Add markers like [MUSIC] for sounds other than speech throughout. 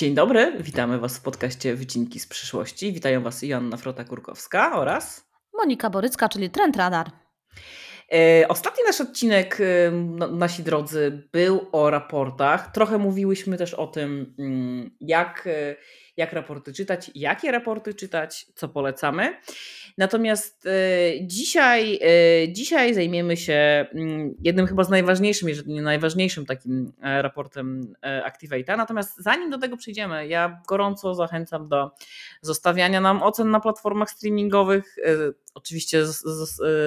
Dzień dobry, witamy Was w podcaście Wycinki z przyszłości. Witają Was Joanna Frota-Kurkowska oraz Monika Borycka, czyli Trend Radar. E, ostatni nasz odcinek, e, no, nasi drodzy, był o raportach. Trochę mówiłyśmy też o tym, mm, jak, e, jak raporty czytać, jakie raporty czytać, co polecamy. Natomiast dzisiaj, dzisiaj zajmiemy się mm, jednym chyba z najważniejszym, jeżeli nie najważniejszym takim raportem Activate'a. Natomiast zanim do tego przejdziemy, ja gorąco zachęcam do zostawiania nam ocen na platformach streamingowych. Oczywiście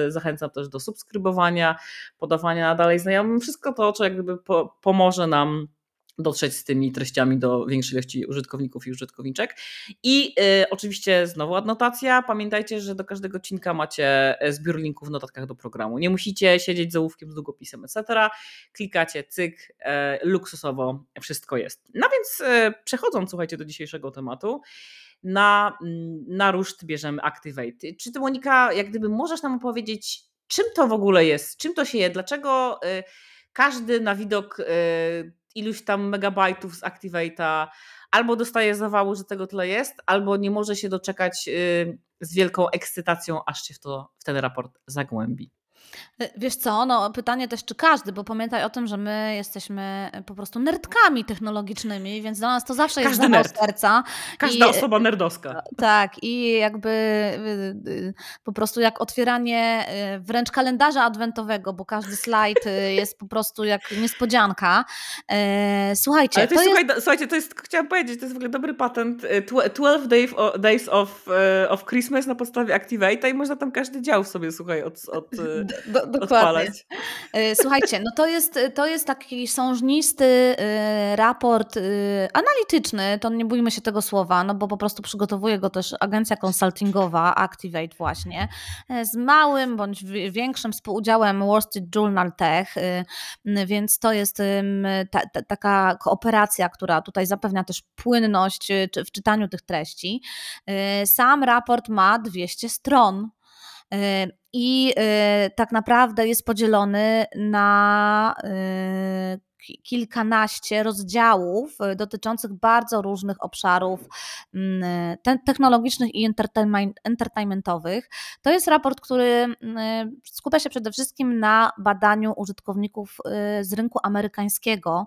zachęcam też do subskrybowania, podawania dalej znajomym. Wszystko to, co jak gdyby po, pomoże nam dotrzeć z tymi treściami do większej ilości użytkowników i użytkowniczek. I y, oczywiście znowu adnotacja. Pamiętajcie, że do każdego odcinka macie e, zbiór linków w notatkach do programu. Nie musicie siedzieć z ołówkiem, z długopisem, etc. Klikacie, cyk, y, luksusowo wszystko jest. No więc y, przechodząc, słuchajcie, do dzisiejszego tematu na, mm, na ruszt bierzemy Activate. Czy ty Monika, jak gdyby możesz nam opowiedzieć, czym to w ogóle jest, czym to się je, dlaczego y, każdy na widok y, iluś tam megabajtów z Activate'a albo dostaje zawału, że tego tyle jest, albo nie może się doczekać y, z wielką ekscytacją, aż się w, to, w ten raport zagłębi. E, wiesz co, no pytanie też czy każdy, bo pamiętaj o tym, że my jesteśmy po prostu nerdkami technologicznymi, więc dla nas to zawsze każdy jest nerd. serca. Każda I, osoba nerdowska. Tak i jakby po prostu jak otwieranie wręcz kalendarza adwentowego, bo każdy slajd jest po prostu jak niespodzianka. Słuchajcie, Ale to, jest, to słuchaj, słuchajcie, to jest, chciałam powiedzieć, to jest w ogóle dobry patent 12 days of, of Christmas na podstawie Activate'a i można tam każdy dział sobie, słuchaj, od, od do, dokładnie. E, słuchajcie, no to jest, to jest taki sążnisty e, raport e, analityczny, to nie bójmy się tego słowa, no bo po prostu przygotowuje go też agencja konsultingowa Activate właśnie, z małym bądź większym współudziałem Wall Street Journal Tech, więc to jest ta, ta, taka kooperacja, która tutaj zapewnia też płynność w czytaniu tych treści. Sam raport ma 200 stron i y, tak naprawdę jest podzielony na y, kilkanaście rozdziałów y, dotyczących bardzo różnych obszarów mm, technologicznych i entertainmentowych. To jest raport, który mm, skupia się przede wszystkim na badaniu użytkowników y, z rynku amerykańskiego,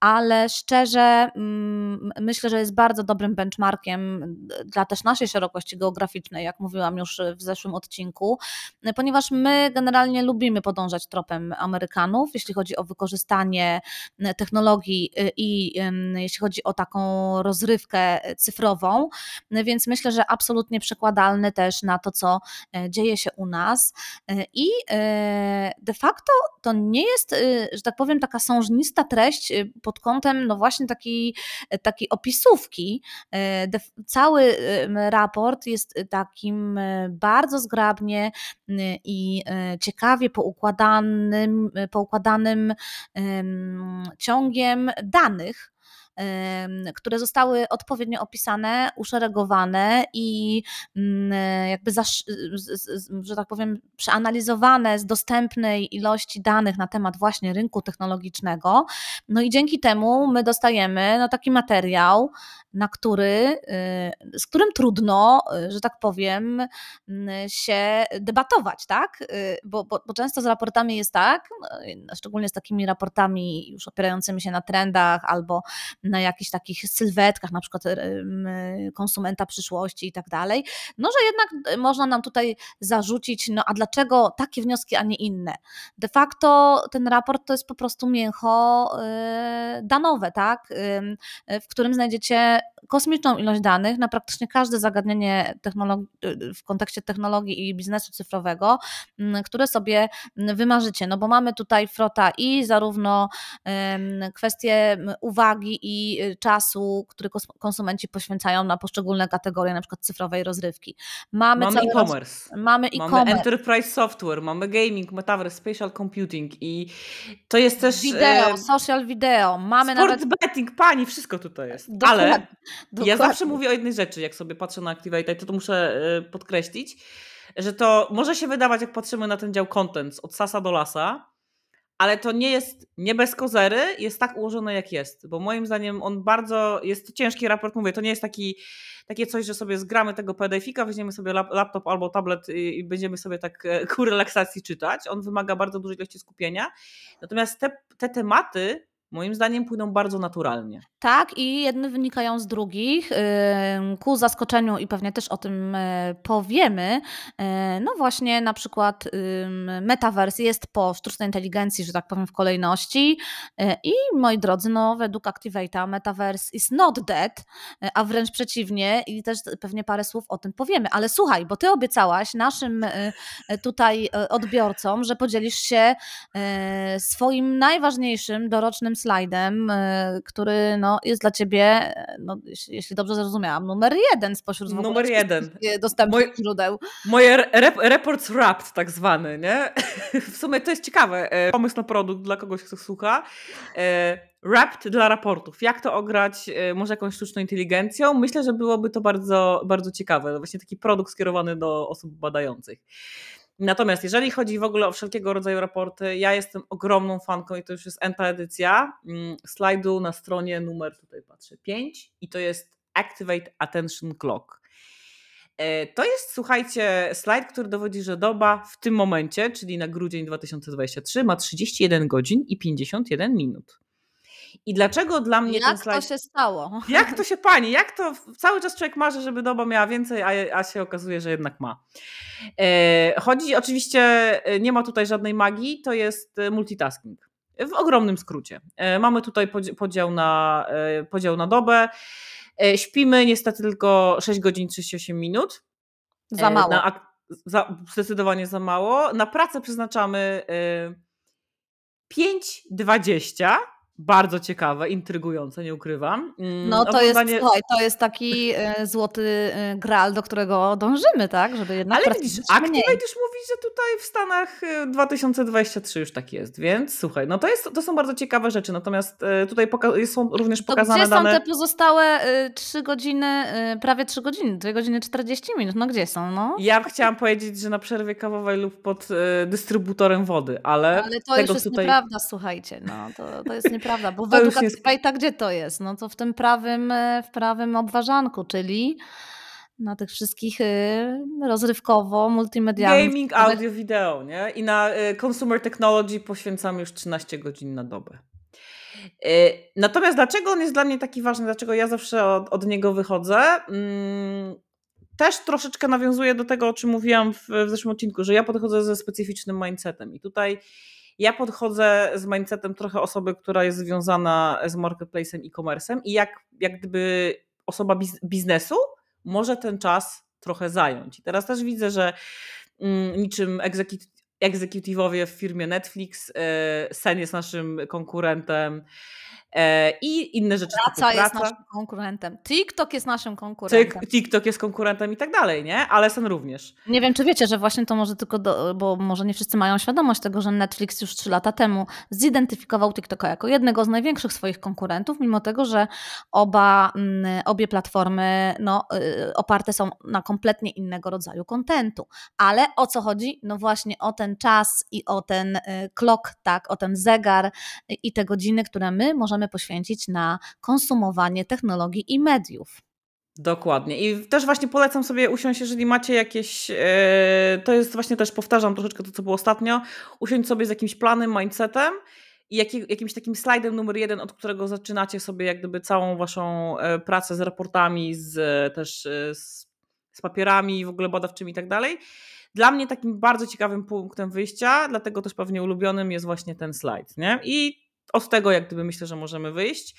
ale szczerze mm, myślę, że jest bardzo dobrym benchmarkiem dla też naszej szerokości geograficznej, jak mówiłam już w zeszłym odcinku, ponieważ my generalnie lubimy podążać tropem Amerykanów, jeśli chodzi o wykorzystanie technologii y, i jeśli chodzi o taką rozrywkę cyfrową, więc myślę, że absolutnie przekładalny też na to, co e, dzieje się u nas. E, I e, de facto to nie jest, że tak powiem, taka sążnista treść pod kątem, no właśnie takiej, takiej opisówki. Cały raport jest takim bardzo zgrabnie i ciekawie poukładanym, poukładanym ciągiem danych, które zostały odpowiednio opisane, uszeregowane i mm, jakby, że tak powiem, przeanalizowane z dostępnej ilości danych na temat właśnie rynku technologicznego. No i dzięki temu my dostajemy no, taki materiał, na który, y, z którym trudno, y, że tak powiem, się debatować, tak? Y, bo, bo, bo często z raportami jest tak, no, szczególnie z takimi raportami już opierającymi się na trendach albo na jakichś takich sylwetkach, na przykład konsumenta przyszłości i tak dalej, no że jednak można nam tutaj zarzucić, no a dlaczego takie wnioski, a nie inne? De facto ten raport to jest po prostu mięcho danowe, tak? W którym znajdziecie kosmiczną ilość danych na praktycznie każde zagadnienie w kontekście technologii i biznesu cyfrowego, które sobie wymarzycie. No bo mamy tutaj frota i zarówno kwestie uwagi i y, czasu, który konsumenci poświęcają na poszczególne kategorie, na przykład cyfrowej rozrywki. Mamy, mamy e-commerce. Mamy e-commerce. Mamy enterprise software, mamy gaming, metaverse, spatial computing i to jest też... Wideo, social video. Mamy sport nawet... betting, pani, wszystko tutaj jest. Dokładnie. Ale Dokładnie. Ja zawsze mówię o jednej rzeczy, jak sobie patrzę na Activate, to to muszę y, podkreślić, że to może się wydawać, jak patrzymy na ten dział content od sasa do lasa, ale to nie jest nie bez kozery, jest tak ułożone jak jest, bo moim zdaniem on bardzo, jest to ciężki raport, mówię, to nie jest taki, takie coś, że sobie zgramy tego PDF-ika, weźmiemy sobie laptop albo tablet i, będziemy sobie tak e, ku relaksacji czytać, on wymaga bardzo dużej ilości skupienia, natomiast te, te tematy moim zdaniem płyną bardzo naturalnie. Tak, i jedne wynikają z drugich. Ku zaskoczeniu, i pewnie też o tym e, powiemy, e, no właśnie na przykład Metaverse jest po sztucznej inteligencji, że tak powiem, w kolejności. E, I moi drodzy, no według Activate'a Metaverse is not dead, a wręcz przeciwnie, i też pewnie parę słów o tym powiemy. Ale słuchaj, bo ty obiecałaś naszym tutaj odbiorcom, że podzielisz się swoim najważniejszym dorocznym slajdem, który no, jest dla ciebie, e, no, jeśli dobrze zrozumiałam, numer jeden spośród w numer jeden. dostępnych Moj, źródeł. Moje rep, reports wrapped tak zwany, nie? [LAUGHS] W sumie to jest ciekawe. E, pomysł na produkt dla kogoś, kto słucha. E, wrapped dla raportów. Jak to ograć może jakąś sztuczną inteligencją? Myślę, że byłoby to bardzo, bardzo ciekawe. Właśnie taki produkt skierowany do osób badających. Natomiast jeżeli chodzi w ogóle o wszelkiego rodzaju raporty, ja jestem ogromną fanką i to już jest enta edycja mm, slajdu na stronie numer, tutaj patrzę, 5 i to jest Activate Attention Clock. E, to jest, słuchajcie, slajd, który dowodzi, że doba w tym momencie, czyli na grudzień 2023, ma 31 godzin i 51 minut. I dlaczego dla mnie jak ten slajd... to się stało? Jak to [LAUGHS] się pani, jak to cały czas człowiek marzy, żeby doba miała więcej, a, a się okazuje, że jednak ma. E, chodzi oczywiście, e, nie ma tutaj żadnej magii, to jest e, multitasking. W ogromnym skrócie. Mamy tutaj podział na, podział na dobę. Śpimy niestety tylko 6 godzin 38 minut. Za mało. Na, za, zdecydowanie za mało. Na pracę przeznaczamy 5,20 bardzo ciekawe, intrygujące, nie ukrywam. Mm, no to jest, słuchaj, to jest taki e, złoty e, gral, do którego dążymy, tak? Żeby jednak Ale widzisz, Activate już mówi, że tutaj w Stanach 2023 e, już tak jest, więc słuchaj, no to, jest, to są bardzo ciekawe rzeczy, natomiast tutaj są również pokazane to gdzie dane... są te pozostałe 3 godziny, prawie 3 godziny, 2 godziny 40 minut, no gdzie są, no? Ja chciałam powiedzieć, że na przerwie kawowej lub pod dystrybutorem wody, ale Ale to już jest tutaj... nieprawda, słuchajcie, no to, to jest nieprawda [LAUGHS] prawda, bo według jest... Activate'a gdzie to jest? No to w tym prawym, e, w prawym obwarzanku, czyli na tych wszystkich e, rozrywkowo, multimedialnych. Gaming, audio, wideo, nie? I na e, consumer technology poświęcam już 13 godzin na dobę. Natomiast dlaczego on jest dla mnie taki ważny, dlaczego ja zawsze od, od niego wychodzę? Mm, też troszeczkę nawiązuję do tego, o czym mówiłam w, w zeszłym odcinku, że ja podchodzę ze specyficznym mindsetem i tutaj ja podchodzę z mindsetem trochę osoby, która jest związana z marketplacem e-commerce'em i jak, jak gdyby osoba biz biznesu może ten czas trochę zająć. I teraz też widzę, że mm, niczym egzekutivowie w firmie Netflix, e, Sen jest naszym konkurentem, i inne rzeczy. Praca jest praca. naszym konkurentem. TikTok jest naszym konkurentem. TikTok jest konkurentem i tak dalej, nie? Ale sen również. Nie wiem, czy wiecie, że właśnie to może tylko, do, bo może nie wszyscy mają świadomość tego, że Netflix już trzy lata temu zidentyfikował TikToka jako jednego z największych swoich konkurentów, mimo tego, że oba, mm, obie platformy no, y, oparte są na kompletnie innego rodzaju kontentu. Ale o co chodzi? No właśnie o ten czas i o ten klok, y, tak, o ten zegar i te godziny, które my możemy możemy poświęcić na konsumowanie technologii i mediów. Dokładnie. I też właśnie polecam sobie usiąść, jeżeli macie jakieś. Yy, to jest właśnie też powtarzam troszeczkę to, co było ostatnio. Usiąść sobie z jakimś planem, mindsetem i jaki, jakimś takim slajdem numer jeden, od którego zaczynacie sobie jak gdyby całą waszą yy, pracę z raportami, z, też yy, z, z papierami w ogóle badawczymi i tak dalej. Dla mnie takim bardzo ciekawym punktem wyjścia, dlatego też pewnie ulubionym jest właśnie ten slajd. Nie? I od tego jak gdyby myślę, że możemy wyjść.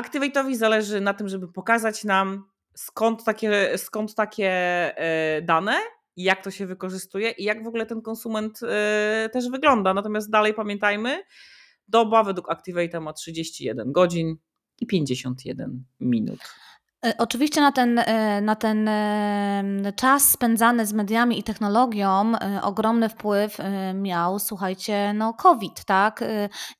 Activate'owi zależy na tym, żeby pokazać nam skąd takie, skąd takie e, dane, jak to się wykorzystuje i jak w ogóle ten konsument e, też wygląda. Natomiast dalej pamiętajmy, doba według Activate'a ma 31 godzin i 51 minut. E, oczywiście na ten, e, na ten czas spędzany z mediami i technologią e, ogromny wpływ miał, słuchajcie, no COVID, tak?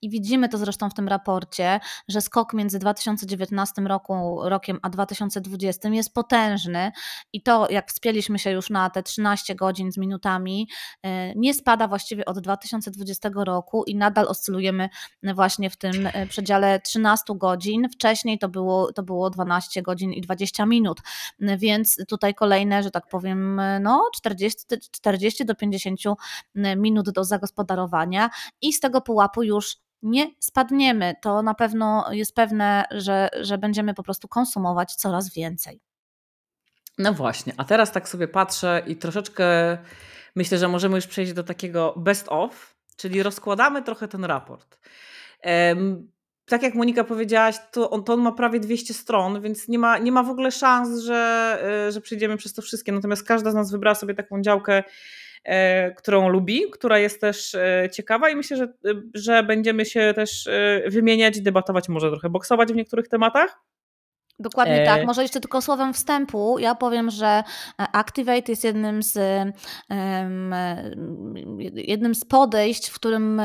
I widzimy to zresztą w tym raporcie, że skok między 2019 roku, rokiem a 2020 jest potężny i to, jak wspięliśmy się już na te 13 godzin z minutami, nie spada właściwie od 2020 roku i nadal oscylujemy właśnie w tym przedziale 13 godzin. Wcześniej to było, to było 12 godzin godzin i 20 minut, więc tutaj kolejne, że tak powiem, no 40, 40 do 50 minut do zagospodarowania i z tego pułapu już nie spadniemy. To na pewno jest pewne, że, że będziemy po prostu konsumować coraz więcej. No właśnie, a teraz tak sobie patrzę i troszeczkę myślę, że możemy już przejść do takiego best of, czyli rozkładamy trochę ten raport tak jak Monika powiedziałaś, to on, to on ma prawie 200 stron, więc nie ma, nie ma w ogóle szans, że, e, że przejdziemy przez to wszystkie. Natomiast każda z nas wybrała sobie taką działkę, e, którą lubi, która jest też e, ciekawa i myślę, że, że będziemy się też wymieniać, debatować, może trochę boksować w niektórych tematach. Dokładnie tak. E, Może jeszcze tylko słowem wstępu. Ja powiem, że e, Activate jest jednym z, jednym z podejść, w którym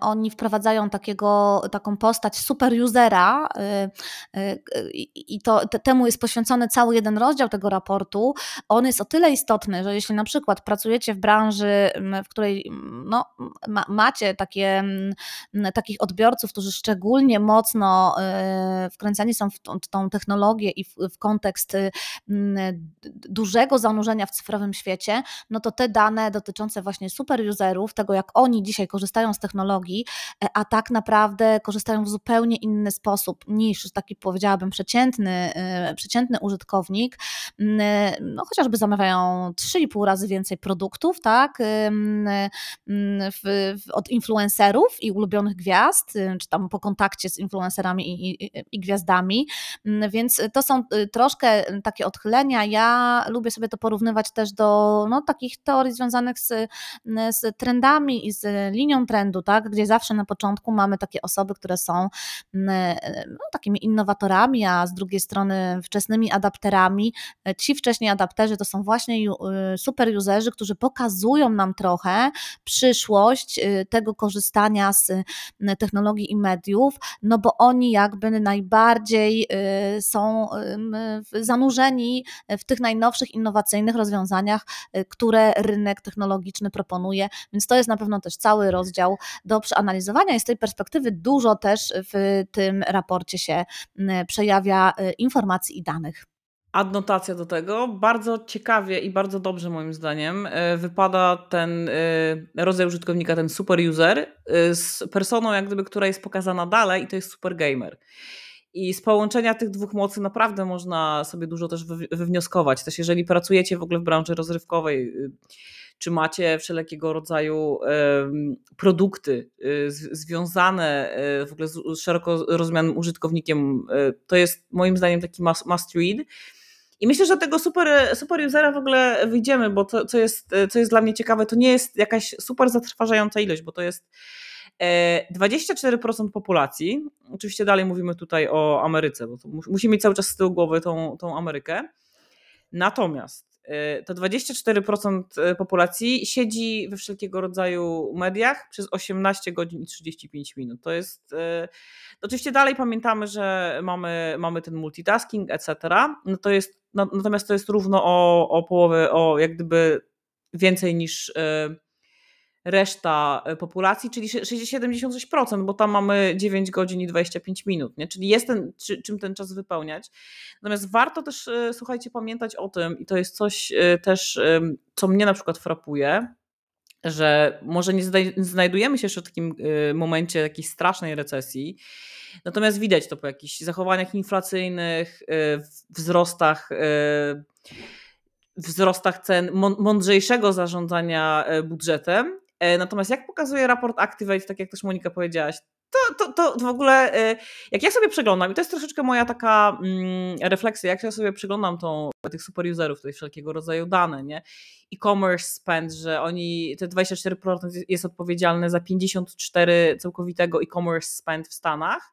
oni wprowadzają takiego, taką postać super usera i to, temu jest poświęcony cały jeden rozdział tego raportu. On jest o tyle istotny, że jeśli na przykład pracujecie w branży, w której no, ma, macie takie, takich odbiorców, którzy szczególnie mocno wkręceni są w tą, w tą technologię, technologię i w, w kontekst y, dużego zanurzenia w cyfrowym świecie, no to te dane dotyczące właśnie super userów, tego jak oni dzisiaj korzystają z technologii, e, a tak naprawdę korzystają w zupełnie inny sposób niż taki powiedziałabym przeciętny, y, przeciętny użytkownik, no chociażby zamawiają 3,5 razy więcej produktów, tak, w, w, od influencerów i ulubionych gwiazd, czy tam po kontakcie z influencerami i, i, i gwiazdami, więc to są y, troszkę y, takie odchylenia. Ja lubię sobie to porównywać też do no, takich teorii związanych z, y, z trendami i z linią trendu, tak? gdzie zawsze na początku mamy takie osoby, które są no, takimi innowatorami, a z drugiej strony wczesnymi adapterami. Ci wcześniej adapterzy to są właśnie super userzy, którzy pokazują nam trochę przyszłość tego korzystania z technologii i mediów, no bo oni jakby najbardziej są zanurzeni w tych najnowszych, innowacyjnych rozwiązaniach, y, które rynek technologiczny proponuje, więc to jest na pewno też cały rozdział do przeanalizowania i z tej perspektywy dużo też w tym raporcie się przejawia y, informacji i danych. Adnotacja do tego. Bardzo ciekawie i bardzo dobrze moim zdaniem y, wypada ten rodzaj użytkownika, ten super user z personą jak gdyby, która jest pokazana dalej i to jest super gamer. I z połączenia tych dwóch mocy naprawdę można sobie dużo też wywnioskować. Też jeżeli pracujecie w ogóle w branży rozrywkowej, y, czy macie wszelkiego rodzaju produkty y, związane y, w ogóle z szeroko rozumianym użytkownikiem, to jest moim zdaniem taki must read. I myślę, że tego super, super usera w ogóle wyjdziemy, bo to, co, jest, co jest dla mnie ciekawe, to nie jest jakaś super zatrważająca ilość, bo to jest 24% e, populacji, oczywiście dalej mówimy tutaj o Ameryce, bo musimy mieć cały czas z tyłu głowy tą, tą Amerykę. Natomiast e, to 24% e, populacji siedzi we wszelkiego rodzaju mediach przez 18 godzin i 35 minut. To jest. Oczywiście dalej pamiętamy, że mamy, mamy ten multitasking, etc. No to jest, natomiast to jest równo o, o połowę, o jak gdyby więcej niż reszta e, populacji, czyli 76%, bo tam mamy 9 godzin i 25 minut, nie? czyli jest ten, czy, czym ten czas wypełniać. Natomiast warto też, e, słuchajcie, pamiętać o tym, i to jest coś e, też, co mnie na przykład frapuje, że może nie znajdujemy się jeszcze w takim momencie jakiejś strasznej recesji, natomiast widać to po jakichś zachowaniach inflacyjnych, wzrostach wzrostach cen, mądrzejszego zarządzania budżetem natomiast jak pokazuje raport Activate, tak jak też Monika powiedziałaś, to, to, to w ogóle, e, jak ja sobie przeglądam, i to jest troszeczkę moja taka mm, refleksja, jak ja sobie przeglądam tą, tych super userów, tutaj wszelkiego rodzaju dane, nie? E-commerce spend, że oni, te 24% jest odpowiedzialne za 54 całkowitego e-commerce spend w Stanach,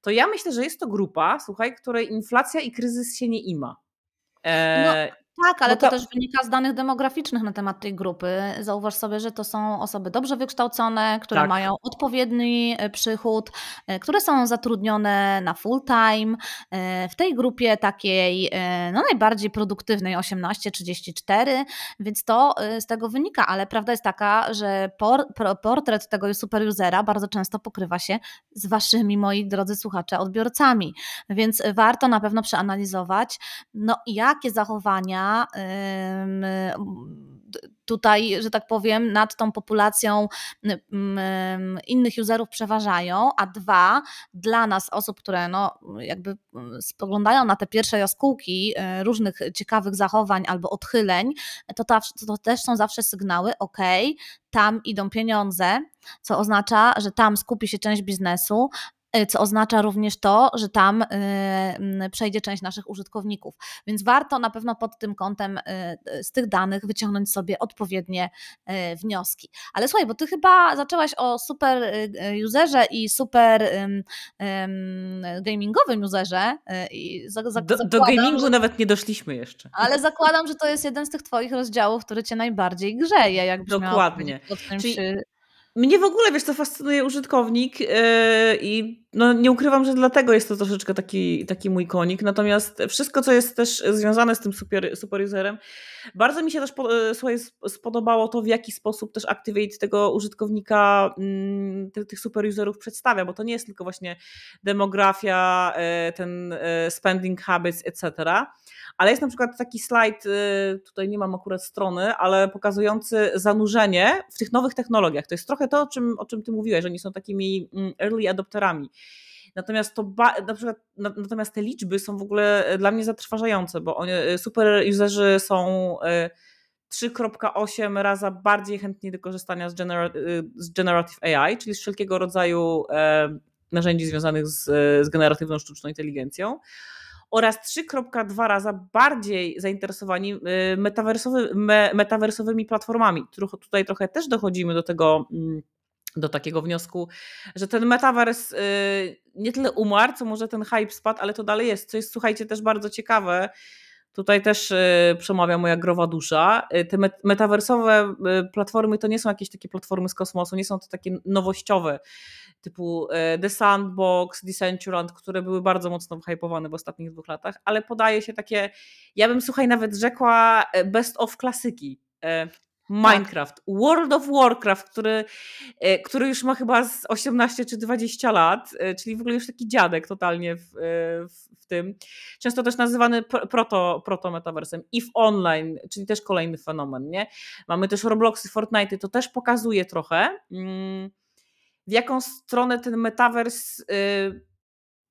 to ja myślę, że jest to grupa, słuchaj, której inflacja i kryzys się nie ima. No, tak, ale to... to... też wynika z danych demograficznych na temat tej grupy. Zauważ sobie, że to są osoby dobrze wykształcone, które tak. mają odpowiedni e, przychód, e, które są zatrudnione na full time. E, w tej grupie takiej no, najbardziej produktywnej 18-34, więc to z tego wynika, ale prawda jest taka, że por, portret tego superusera bardzo często pokrywa się z waszymi, moi drodzy słuchacze, odbiorcami, więc warto na pewno przeanalizować, no jakie zachowania tutaj, że tak powiem, nad tą populacją innych userów przeważają, a dwa, dla nas, osób, które no, jakby spoglądają na te pierwsze jaskółki różnych ciekawych zachowań albo odchyleń, to, to, też są zawsze sygnały, ok, tam idą pieniądze, co oznacza, że tam skupi się część biznesu, Y, co oznacza również to, że tam y, przejdzie część naszych użytkowników. Więc warto na pewno pod tym kątem y, z tych danych wyciągnąć sobie odpowiednie wnioski. Ale słuchaj, bo ty chyba zaczęłaś o super userze i super gamingowym userze. do, do gamingu że, nawet nie doszliśmy jeszcze. Ale zakładam, że to jest jeden z tych twoich rozdziałów, który cię najbardziej grzeje. Jakbyś Dokładnie. Czyli mnie w ogóle, wiesz, to fascynuje użytkownik yy, i no, nie ukrywam, że dlatego jest to troszeczkę taki, taki mój konik. Natomiast wszystko, co jest też związane z tym super, super userem, bardzo mi się też po, słuchaj, spodobało to, w jaki sposób też Activate tego użytkownika, mm, tych, tych super userów przedstawia, bo to nie jest tylko właśnie demografia, yy, ten spending habits, etc ale jest na przykład taki slajd, y, tutaj nie mam akurat strony, ale pokazujący zanurzenie w tych nowych technologiach. To jest trochę to, o czym, o czym ty mówiłeś, że oni są takimi mm, early adopterami. Natomiast, to na przykład, natomiast te liczby są w ogóle e, dla mnie zatrważające, bo oni, e, super userzy są 3.8 e, razy bardziej chętni do korzystania z, genera z Generative AI, czyli z wszelkiego rodzaju narzędzi związanych z, z generatywną sztuczną inteligencją oraz 3.2 razy bardziej zainteresowani y, metaversowy, me, metaversowymi platformami. Tutaj trochę też dochodzimy do tego mm, do takiego wniosku, że ten metavers y, nie tyle umarł, co może ten hype spadł, ale to dalej jest, co jest słuchajcie też bardzo ciekawe. Tutaj też y, przemawia moja growa dusza. Te metaversowe platformy to nie są jakieś takie platformy z kosmosu, nie są to takie nowościowe typu e, The Sandbox, Decentraland, które były bardzo mocno hypowane w ostatnich dwóch latach, ale podaje się takie, ja bym słuchaj nawet rzekła e, best of klasyki. E, Minecraft. World of Warcraft, który, który już ma chyba z 18 czy 20 lat, czyli w ogóle już taki dziadek totalnie w, w, w tym. Często też nazywany proto, proto-metaversem. EVE Online, czyli też kolejny fenomen, nie? Mamy też Robloxy, Fortnite, to też pokazuje trochę. Mm, w jaką stronę ten metavers y,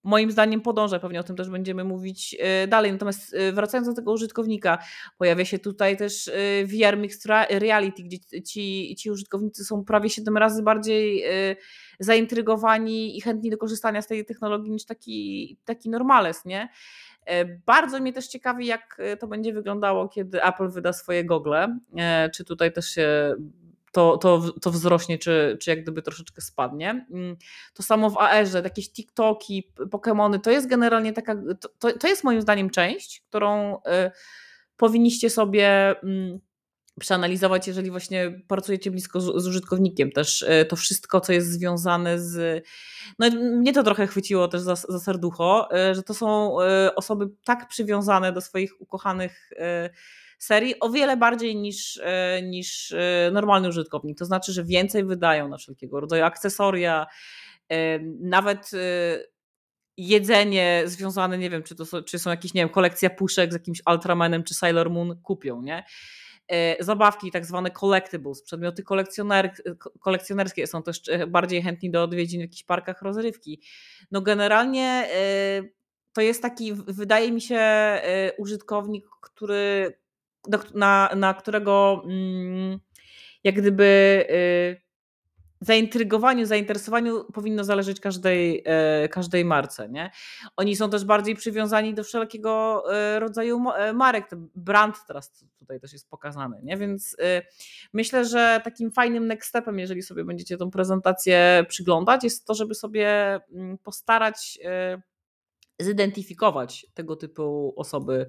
moim zdaniem podąża, pewnie o tym też będziemy mówić y, dalej. Natomiast y, wracając do tego użytkownika, pojawia się tutaj też VR Mixed Reality, gdzie ci, ci użytkownicy są prawie 7 razy bardziej zaintrygowani i chętni do korzystania z tej technologii niż taki, taki normales, nie? Bardzo mnie też ciekawi, jak to będzie wyglądało, kiedy Apple wyda swoje gogle. Czy tutaj też się to, to, to wzrośnie, czy, czy jak gdyby troszeczkę spadnie. Mm, to samo w AR-ze, jakieś TikToki, Pokémony, to jest generalnie taka, to, to jest moim zdaniem część, którą y, powinniście sobie mm, przeanalizować, jeżeli właśnie pracujecie blisko z, z, użytkownikiem. Też y, to wszystko, co jest związane z. No, mnie to trochę chwyciło też za, za serducho, y, że to są osoby tak przywiązane do swoich ukochanych serii o wiele bardziej niż, e, niż e, normalny użytkownik. To znaczy, że więcej wydają na wszelkiego rodzaju akcesoria, e, nawet jedzenie związane, nie wiem, czy, to są, czy są jakieś, nie wiem, kolekcja puszek z jakimś Ultramanem czy Sailor Moon kupią, nie? Zabawki, tak zwane collectibles, przedmioty kolekcjoner, kolekcjonerskie są też bardziej chętni do odwiedzin w jakichś parkach rozrywki. No generalnie to jest taki, wydaje mi się, użytkownik, który na, na którego mm, jak gdyby y, zaintrygowaniu, zainteresowaniu powinno zależeć każdej, e, każdej marce. Nie? Oni są też bardziej przywiązani do wszelkiego e, rodzaju marek. Brand teraz tutaj też jest pokazany. Nie? Więc myślę, że takim fajnym next stepem, jeżeli sobie będziecie tą prezentację przyglądać, jest to, żeby sobie mm, postarać zidentyfikować tego typu osoby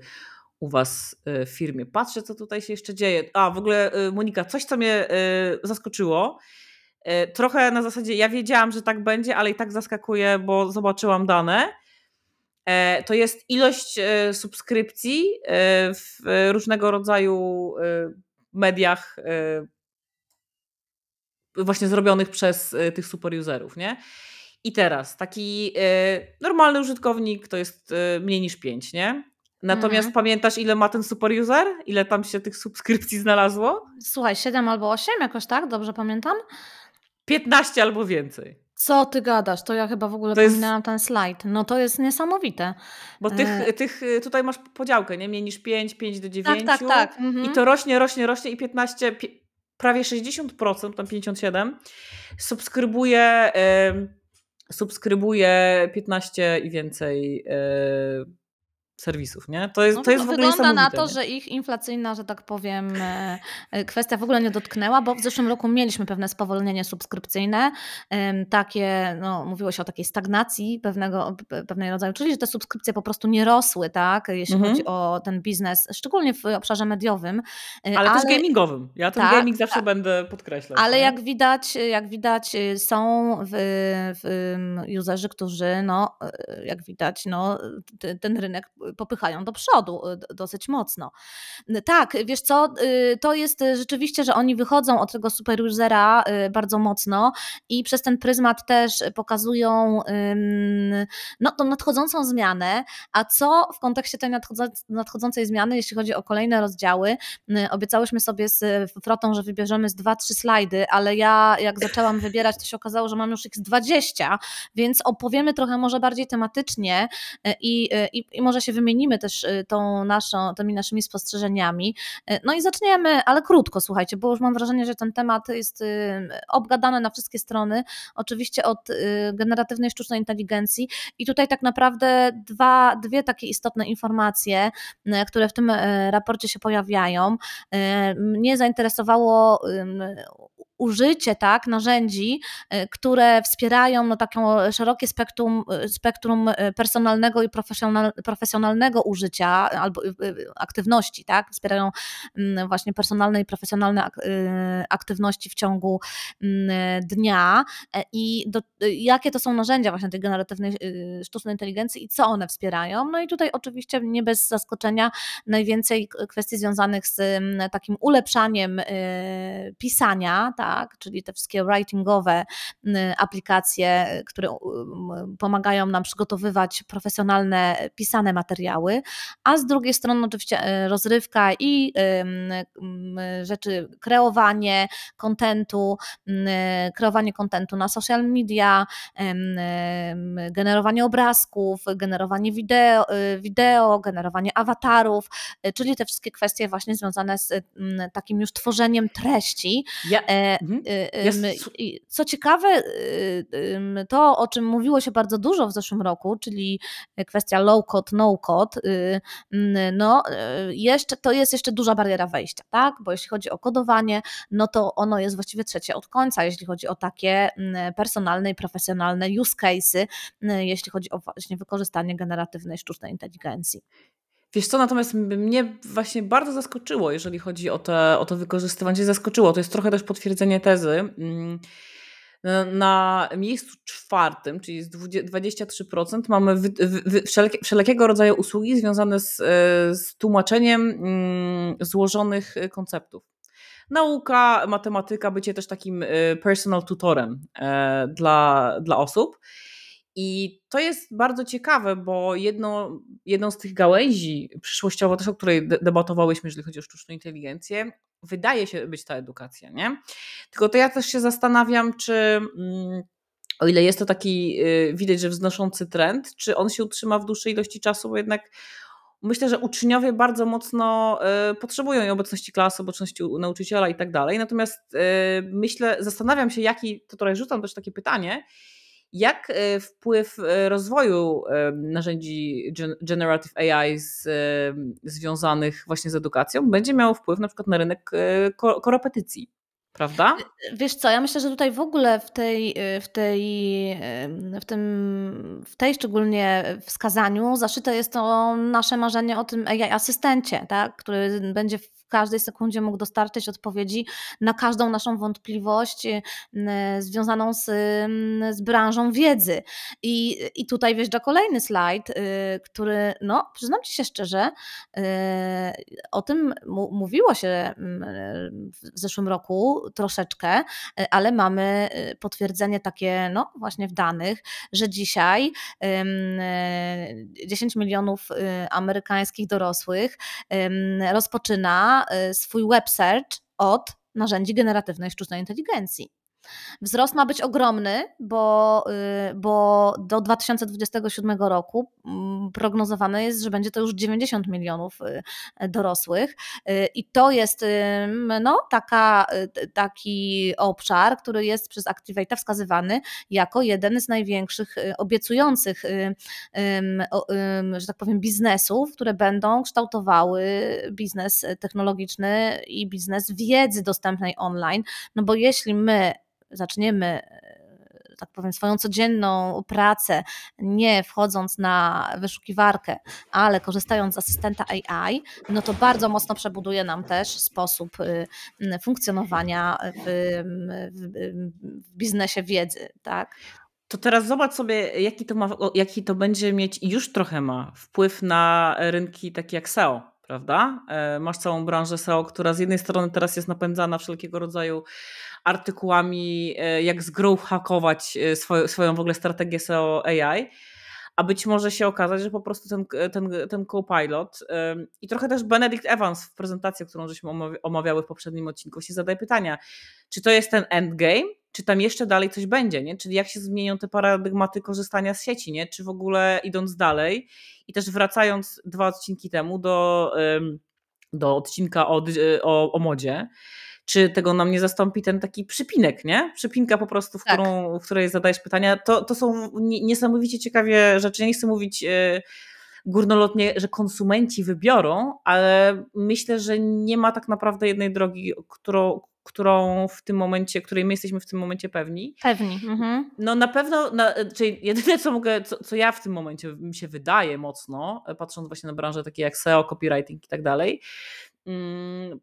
u Was w firmie. Patrzę, co tutaj się jeszcze dzieje. A, w ogóle Monika, coś, co mnie zaskoczyło, E, trochę na zasadzie, ja wiedziałam, że tak będzie, ale i tak zaskakuje, bo zobaczyłam dane. E, to jest ilość subskrypcji w różnego rodzaju mediach właśnie zrobionych przez tych superuserów, nie? I teraz taki normalny użytkownik to jest mniej niż 5, nie? Natomiast mhm. pamiętasz, ile ma ten superuser? Ile tam się tych subskrypcji znalazło? Słuchaj, 7 albo 8 jakoś tak, dobrze pamiętam? 15 albo więcej. Co ty gadasz? To ja chyba w ogóle to pominęłam jest... ten slajd. No to jest niesamowite. Bo tych, e... tych tutaj masz podziałkę, nie? Mniej niż 5, 5 do 9. Tak, tak, tak. Mhm. I to rośnie, rośnie, rośnie i 15, prawie 60%, tam 57, subskrybuje, y, subskrybuje 15 i więcej y, serwisów, nie? To jest, no, to jest w ogóle Wygląda na to, nie? że ich inflacyjna, że tak powiem, e, e, kwestia w ogóle nie dotknęła, bo w zeszłym roku mieliśmy pewne spowolnienie subskrypcyjne, takie, no mówiło się o takiej stagnacji pewnego, pewnej rodzaju, czyli że te subskrypcje po prostu nie rosły, tak, jeśli mhm. chodzi o ten biznes, szczególnie w obszarze mediowym. E, ale, ale też gamingowym. Ja ten tak, gaming zawsze tak. będę podkreślać. Ale nie? jak widać, jak widać są w, w userzy, którzy no, jak widać, no, ten rynek popychają do przodu y, dosyć mocno. Tak, wiesz co, y, to jest rzeczywiście, że oni wychodzą od tego superusera y, bardzo mocno i przez ten pryzmat też pokazują no, tą nadchodzącą zmianę, a co w kontekście tej nadchodzącej zmiany, jeśli chodzi o kolejne rozdziały, obiecałyśmy sobie z Frotą, że wybierzemy z dwa, trzy slajdy, ale ja jak zaczęłam wybierać, to się okazało, że mam już ich z 20, więc opowiemy trochę może bardziej tematycznie i, i, i może się wymienimy też y, tą naszą, tymi naszymi spostrzeżeniami. Y, no i zaczniemy, ale krótko, słuchajcie, bo już mam wrażenie, że ten temat jest y, obgadany na wszystkie strony, oczywiście od generatywnej sztucznej inteligencji i tutaj tak naprawdę dwa, dwie takie istotne informacje, które w tym raporcie się pojawiają. Mnie zainteresowało użycie tak, narzędzi, y, które wspierają no, takie szerokie spektrum, y, spektrum y, personalnego i profesjonalnego użycia albo aktywności, tak? wspierają mm, właśnie personalne i profesjonalne aktywności w ciągu mm, dnia e, i do, jakie to są narzędzia właśnie tej generatywnej sztucznej inteligencji i co one wspierają. No i tutaj oczywiście nie bez zaskoczenia najwięcej kwestii związanych z mm, takim ulepszaniem pisania, tak? Tak? czyli te wszystkie writingowe aplikacje, które pomagają nam przygotowywać profesjonalne, pisane materiały, a z drugiej strony oczywiście e, rozrywka i rzeczy, kreowanie kontentu, kreowanie kontentu na social media, generowanie obrazków, generowanie wideo, e, wideo generowanie awatarów, e, czyli te wszystkie kwestie właśnie związane z takim już tworzeniem treści. Ja, Mhm. Co ciekawe, y, to o czym mówiło się bardzo dużo w zeszłym roku, czyli kwestia low code, no code, y, no y, jeszcze, to jest jeszcze duża bariera wejścia, tak? Bo jeśli chodzi o kodowanie, no to ono jest właściwie trzecie od końca, jeśli chodzi o takie personalne i profesjonalne use cases, jeśli chodzi o właśnie wykorzystanie generatywnej sztucznej inteligencji. Wiesz co, natomiast mnie właśnie bardzo zaskoczyło, jeżeli chodzi o, te, o to wykorzystywanie. Zaskoczyło, to jest trochę też potwierdzenie tezy. Mm, na miejscu czwartym, czyli z 23%, mamy wy, wy, wszelkie, wszelkiego rodzaju usługi związane z, z tłumaczeniem mm, złożonych konceptów. Nauka, matematyka, bycie też takim e, personal tutorem e, dla, dla osób. I to jest bardzo ciekawe, bo jedno, jedną z tych gałęzi przyszłościowo, też o której debatowałyśmy, jeżeli chodzi o sztuczną inteligencję, wydaje się być ta edukacja, nie? Tylko to ja też się zastanawiam, czy mm, o ile jest to taki, y, widać, że wznoszący trend, czy on się utrzyma w dłuższej ilości czasu, bo jednak myślę, że uczniowie bardzo mocno y, potrzebują obecności klasy, obecności nauczyciela i tak dalej. Natomiast y, myślę, zastanawiam się, jaki, to tutaj rzucam też takie pytanie, jak y, wpływ rozwoju narzędzi generative AI z, związanych właśnie z edukacją będzie miał wpływ na przykład na rynek korepetycji? Prawda? Wiesz co, ja myślę, że tutaj w ogóle w tej, w tej, w tym, w tej szczególnie wskazaniu zaszyte jest to nasze marzenie o tym AI asystencie, tak? który będzie w każdej sekundzie mógł dostarczyć odpowiedzi na każdą naszą wątpliwość y, związaną z, z branżą wiedzy. I, I tutaj wjeżdża kolejny slajd, y, który, no, przyznam Ci się szczerze, y, o tym mówiło się w zeszłym roku troszeczkę, ale mamy potwierdzenie takie, no, właśnie w danych, że dzisiaj 10 milionów amerykańskich dorosłych rozpoczyna Y, swój web search od narzędzi generatywnej sztucznej inteligencji. Wzrost ma być ogromny, bo, y, bo do 2027 roku mm, prognozowane jest, że będzie to już 90 milionów y, dorosłych. Y, I to jest no, taka, taki obszar, który jest przez Activate wskazywany jako jeden z największych obiecujących, że tak powiem, biznesów, które będą kształtowały biznes technologiczny i biznes wiedzy dostępnej online. No bo jeśli my zaczniemy e, tak powiem, swoją codzienną pracę, nie wchodząc na wyszukiwarkę, ale korzystając z asystenta AI, no to bardzo mocno przebuduje nam też sposób y, funkcjonowania w, w, w biznesie wiedzy, tak? To teraz zobacz sobie, jaki to, ma, jaki to będzie mieć i już trochę ma wpływ na rynki takie jak SEO, prawda? E, masz całą branżę SEO, która z jednej strony teraz jest napędzana wszelkiego rodzaju artykułami, e, jak zgrowth hakować e, swoją, swoją w ogóle strategię SEO AI, a być może się okazać, że po prostu ten, ten, ten co-pilot i trochę też Benedict Evans w prezentacji, którą żeśmy omawiały w poprzednim odcinku, się zadaje pytania, czy to jest ten endgame, czy tam jeszcze dalej coś będzie, nie? czyli jak się zmienią te paradygmaty korzystania z sieci, nie? czy w ogóle idąc dalej i też wracając dwa odcinki temu do, do odcinka o, o, o modzie, czy tego nam nie zastąpi ten taki przypinek, nie? Przypinka po prostu, w, tak. którą, w której zadajesz pytania. To, to są niesamowicie ciekawie rzeczy. Ja nie chcę mówić e, górnolotnie, że konsumenci wybiorą, ale myślę, że nie ma tak naprawdę jednej drogi, którą, którą w tym momencie, której my jesteśmy w tym momencie pewni. Pewni. Mhm. No na pewno, na, czyli jedyne co mogę, co, co, ja w tym momencie mi się wydaje mocno, patrząc właśnie na branże takie jak SEO, copywriting i tak dalej, mm,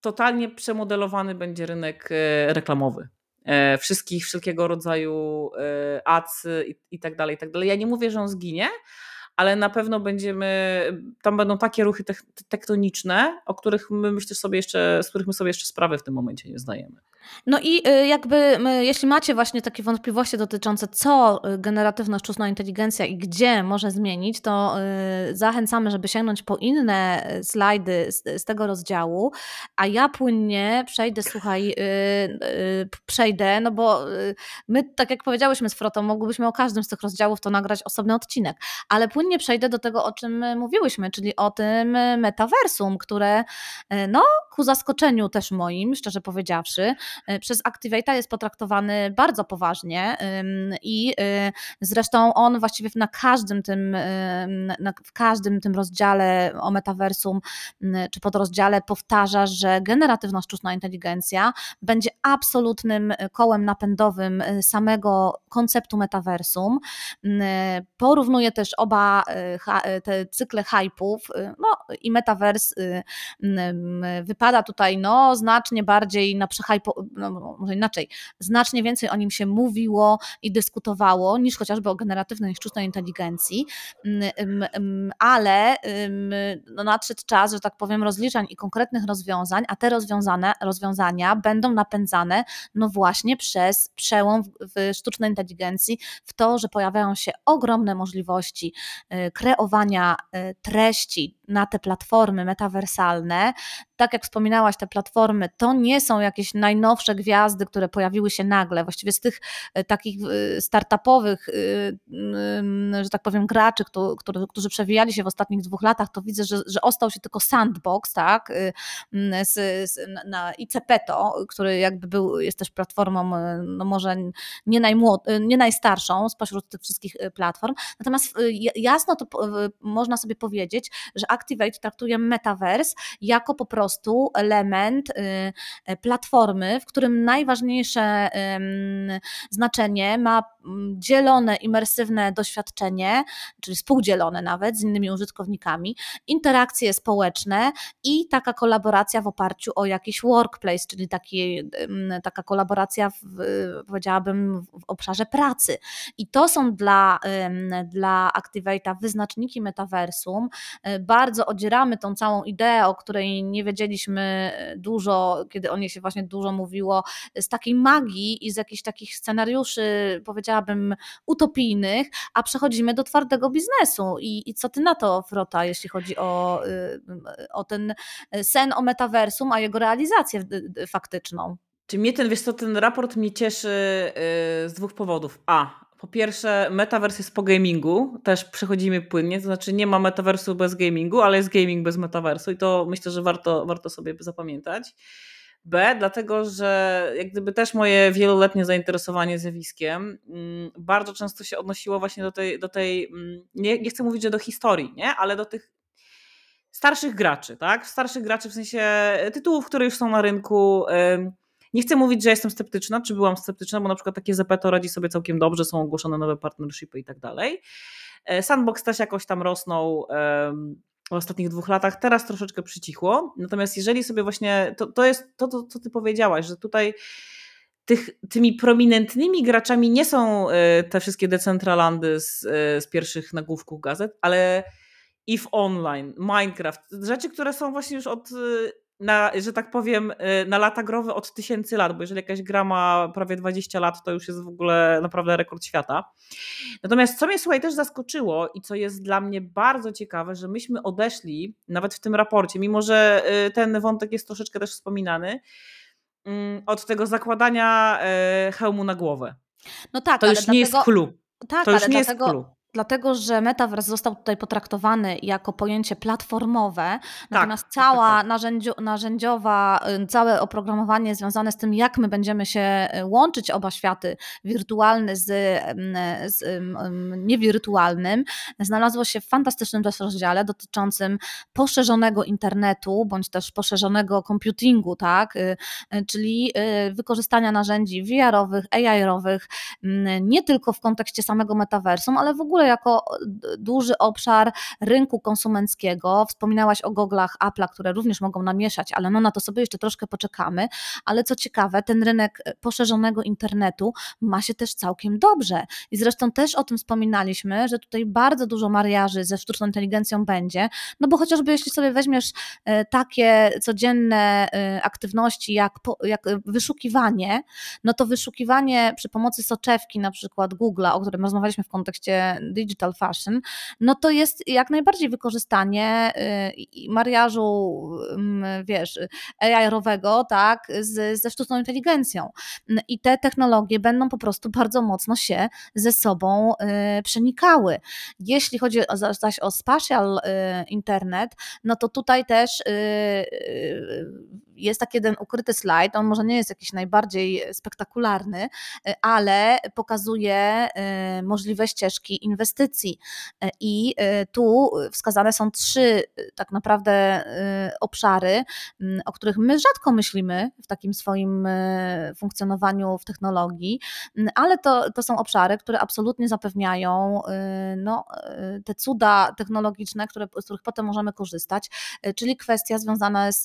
totalnie przemodelowany będzie rynek e, reklamowy. E, wszystkich, wszelkiego rodzaju e, ads i, i tak dalej, i tak dalej. Ja nie mówię, że on zginie, ale na pewno będziemy, tam będą takie ruchy tektoniczne, o których my myślę sobie jeszcze, z których my sobie jeszcze sprawy w tym momencie nie zdajemy. No i y, jakby jeśli macie właśnie takie wątpliwości dotyczące co y, generatywna sztuczna inteligencja i gdzie może zmienić, to y, zachęcamy, żeby sięgnąć po inne slajdy z, tego rozdziału, a ja płynnie przejdę, słuchaj, przejdę, no bo my, tak jak powiedziałyśmy z Frotą, mogłybyśmy o każdym z tych rozdziałów to nagrać osobny odcinek, ale płynnie przejdę do tego, o czym mówiłyśmy, czyli o tym metaversum, które no ku zaskoczeniu też moim, szczerze powiedziawszy, przez Activate'a jest potraktowany bardzo poważnie i y, zresztą on właściwie na każdym tym, w każdym tym rozdziale o metaversum czy podrozdziale powtarza, że generatywna sztuczna inteligencja będzie absolutnym kołem napędowym y, samego konceptu metaversum. Porównuje też oba y, te cykle hype'ów, no i metavers wypada tutaj no, znacznie bardziej na przehypo, no może inaczej, znacznie więcej o nim się mówiło i dyskutowało niż chociażby o generatywnej sztucznej inteligencji, mm, mm, mm, ale no, nadszedł czas, że tak powiem, rozliczeń i konkretnych rozwiązań, a te rozwiązane, rozwiązania będą napędzane no właśnie przez przełom w sztucznej inteligencji, w to, że pojawiają się ogromne możliwości y, kreowania y, treści, na te platformy metaversalne. Tak jak wspominałaś, te platformy to nie są jakieś najnowsze gwiazdy, które pojawiły się nagle. Właściwie z tych takich startupowych, że tak powiem, graczy, którzy przewijali się w ostatnich dwóch latach, to widzę, że, że ostał się tylko Sandbox, tak, z, z, na ICPeto, który jakby był, jest też platformą, no może nie, najmłod, nie najstarszą spośród tych wszystkich platform. Natomiast jasno to można sobie powiedzieć, że Activate traktuje metaverse jako po prostu element platformy, w którym najważniejsze znaczenie ma dzielone, imersywne doświadczenie, czyli współdzielone nawet z innymi użytkownikami, interakcje społeczne i taka kolaboracja w oparciu o jakiś workplace, czyli taki, taka kolaboracja, w, powiedziałabym, w obszarze pracy. I to są dla, dla Activate'a wyznaczniki metaversum. E, bardzo odzieramy tą całą ideę, o której nie wiedzieliśmy dużo, kiedy o niej się właśnie dużo mówiło, z takiej magii i z jakichś takich scenariuszy, powiedziałabym, utopijnych, a przechodzimy do twardego biznesu. I, i co ty na to, Frota, jeśli chodzi o, y, o ten sen o metaversum, a jego realizację faktyczną? Czy mnie ten, wiesz co, ten raport mnie cieszy y, z dwóch powodów. A, po pierwsze, metavers jest po gamingu, też przechodzimy płynnie, to znaczy nie ma metaversu bez gamingu, ale jest gaming bez metaversu i to myślę, że warto, warto sobie zapamiętać. B, dlatego że jak gdyby też moje wieloletnie zainteresowanie zjawiskiem mm, bardzo często się odnosiło właśnie do tej, do tej mm, nie, nie chcę mówić, że do historii, nie? ale do tych starszych graczy, tak? Starszych graczy w sensie tytułów, które już są na rynku. Nie chcę mówić, że jestem sceptyczna, czy byłam sceptyczna, bo na przykład takie Zepeto radzi sobie całkiem dobrze, są ogłoszone nowe partnershipy i tak dalej. E, Sandbox też jakoś tam rosnął w ostatnich dwóch latach, teraz troszeczkę przycichło. Natomiast jeżeli sobie właśnie, to, to jest to, to, co ty powiedziałaś, że tutaj tych, tymi prominentnymi graczami nie są e, te wszystkie decentralandy z, e, z pierwszych nagłówków gazet, ale EVE Online, Minecraft, rzeczy, które są właśnie już od na, że tak powiem, y, na lata growe od tysięcy lat, bo jeżeli jakaś gra ma prawie 20 lat, to już jest w ogóle naprawdę rekord świata. Natomiast co mnie słuchaj też zaskoczyło i co jest dla mnie bardzo ciekawe, że myśmy odeszli, nawet w tym raporcie, mimo że y, ten wątek jest troszeczkę też wspominany, mm, od tego zakładania y, hełmu na głowę. No tak, to już nie dlatego... jest clue. Tak, to już nie dlatego... dlatego że metaverse został tutaj potraktowany jako pojęcie platformowe, tak, natomiast tak, cała tak, tak. Narzędzio, narzędziowa, y, całe oprogramowanie związane z tym, jak my będziemy się y, łączyć oba światy, wirtualny z, z niewirtualnym, znalazło się w fantastycznym rozdziale dotyczącym poszerzonego internetu, bądź też poszerzonego computingu, tak? Y, czyli wykorzystania narzędzi VR-owych, AI-owych, nie tylko w kontekście samego metaversum, ale w ogóle jako duży obszar rynku konsumenckiego. Wspominałaś o goglach Apple'a, które również mogą namieszać, ale no na to sobie jeszcze troszkę poczekamy. Ale co ciekawe, ten rynek poszerzonego internetu ma się też całkiem dobrze. I zresztą też o tym wspominaliśmy, że tutaj bardzo dużo mariaży ze sztuczną inteligencją będzie, no bo chociażby jeśli sobie weźmiesz e, takie codzienne e, aktywności jak, jak wyszukiwanie, no to wyszukiwanie przy pomocy soczewki na przykład Google'a, o którym rozmawialiśmy w kontekście digital fashion, no to jest jak najbardziej wykorzystanie y, mariażu, wiesz, AI-owego, tak, z, ze sztuczną inteligencją. I te technologie będą po prostu bardzo mocno się ze sobą y, przenikały. Jeśli chodzi zaś o spatial y, internet, no to tutaj też jest taki jeden ukryty slajd, on może nie jest jakiś najbardziej spektakularny, ale pokazuje możliwe ścieżki inwestycji. I tu wskazane są trzy tak naprawdę obszary, o których my rzadko myślimy w takim swoim funkcjonowaniu w technologii, ale to, to są obszary, które absolutnie zapewniają no, te cuda technologiczne, które, z których potem możemy korzystać, czyli kwestia związana z,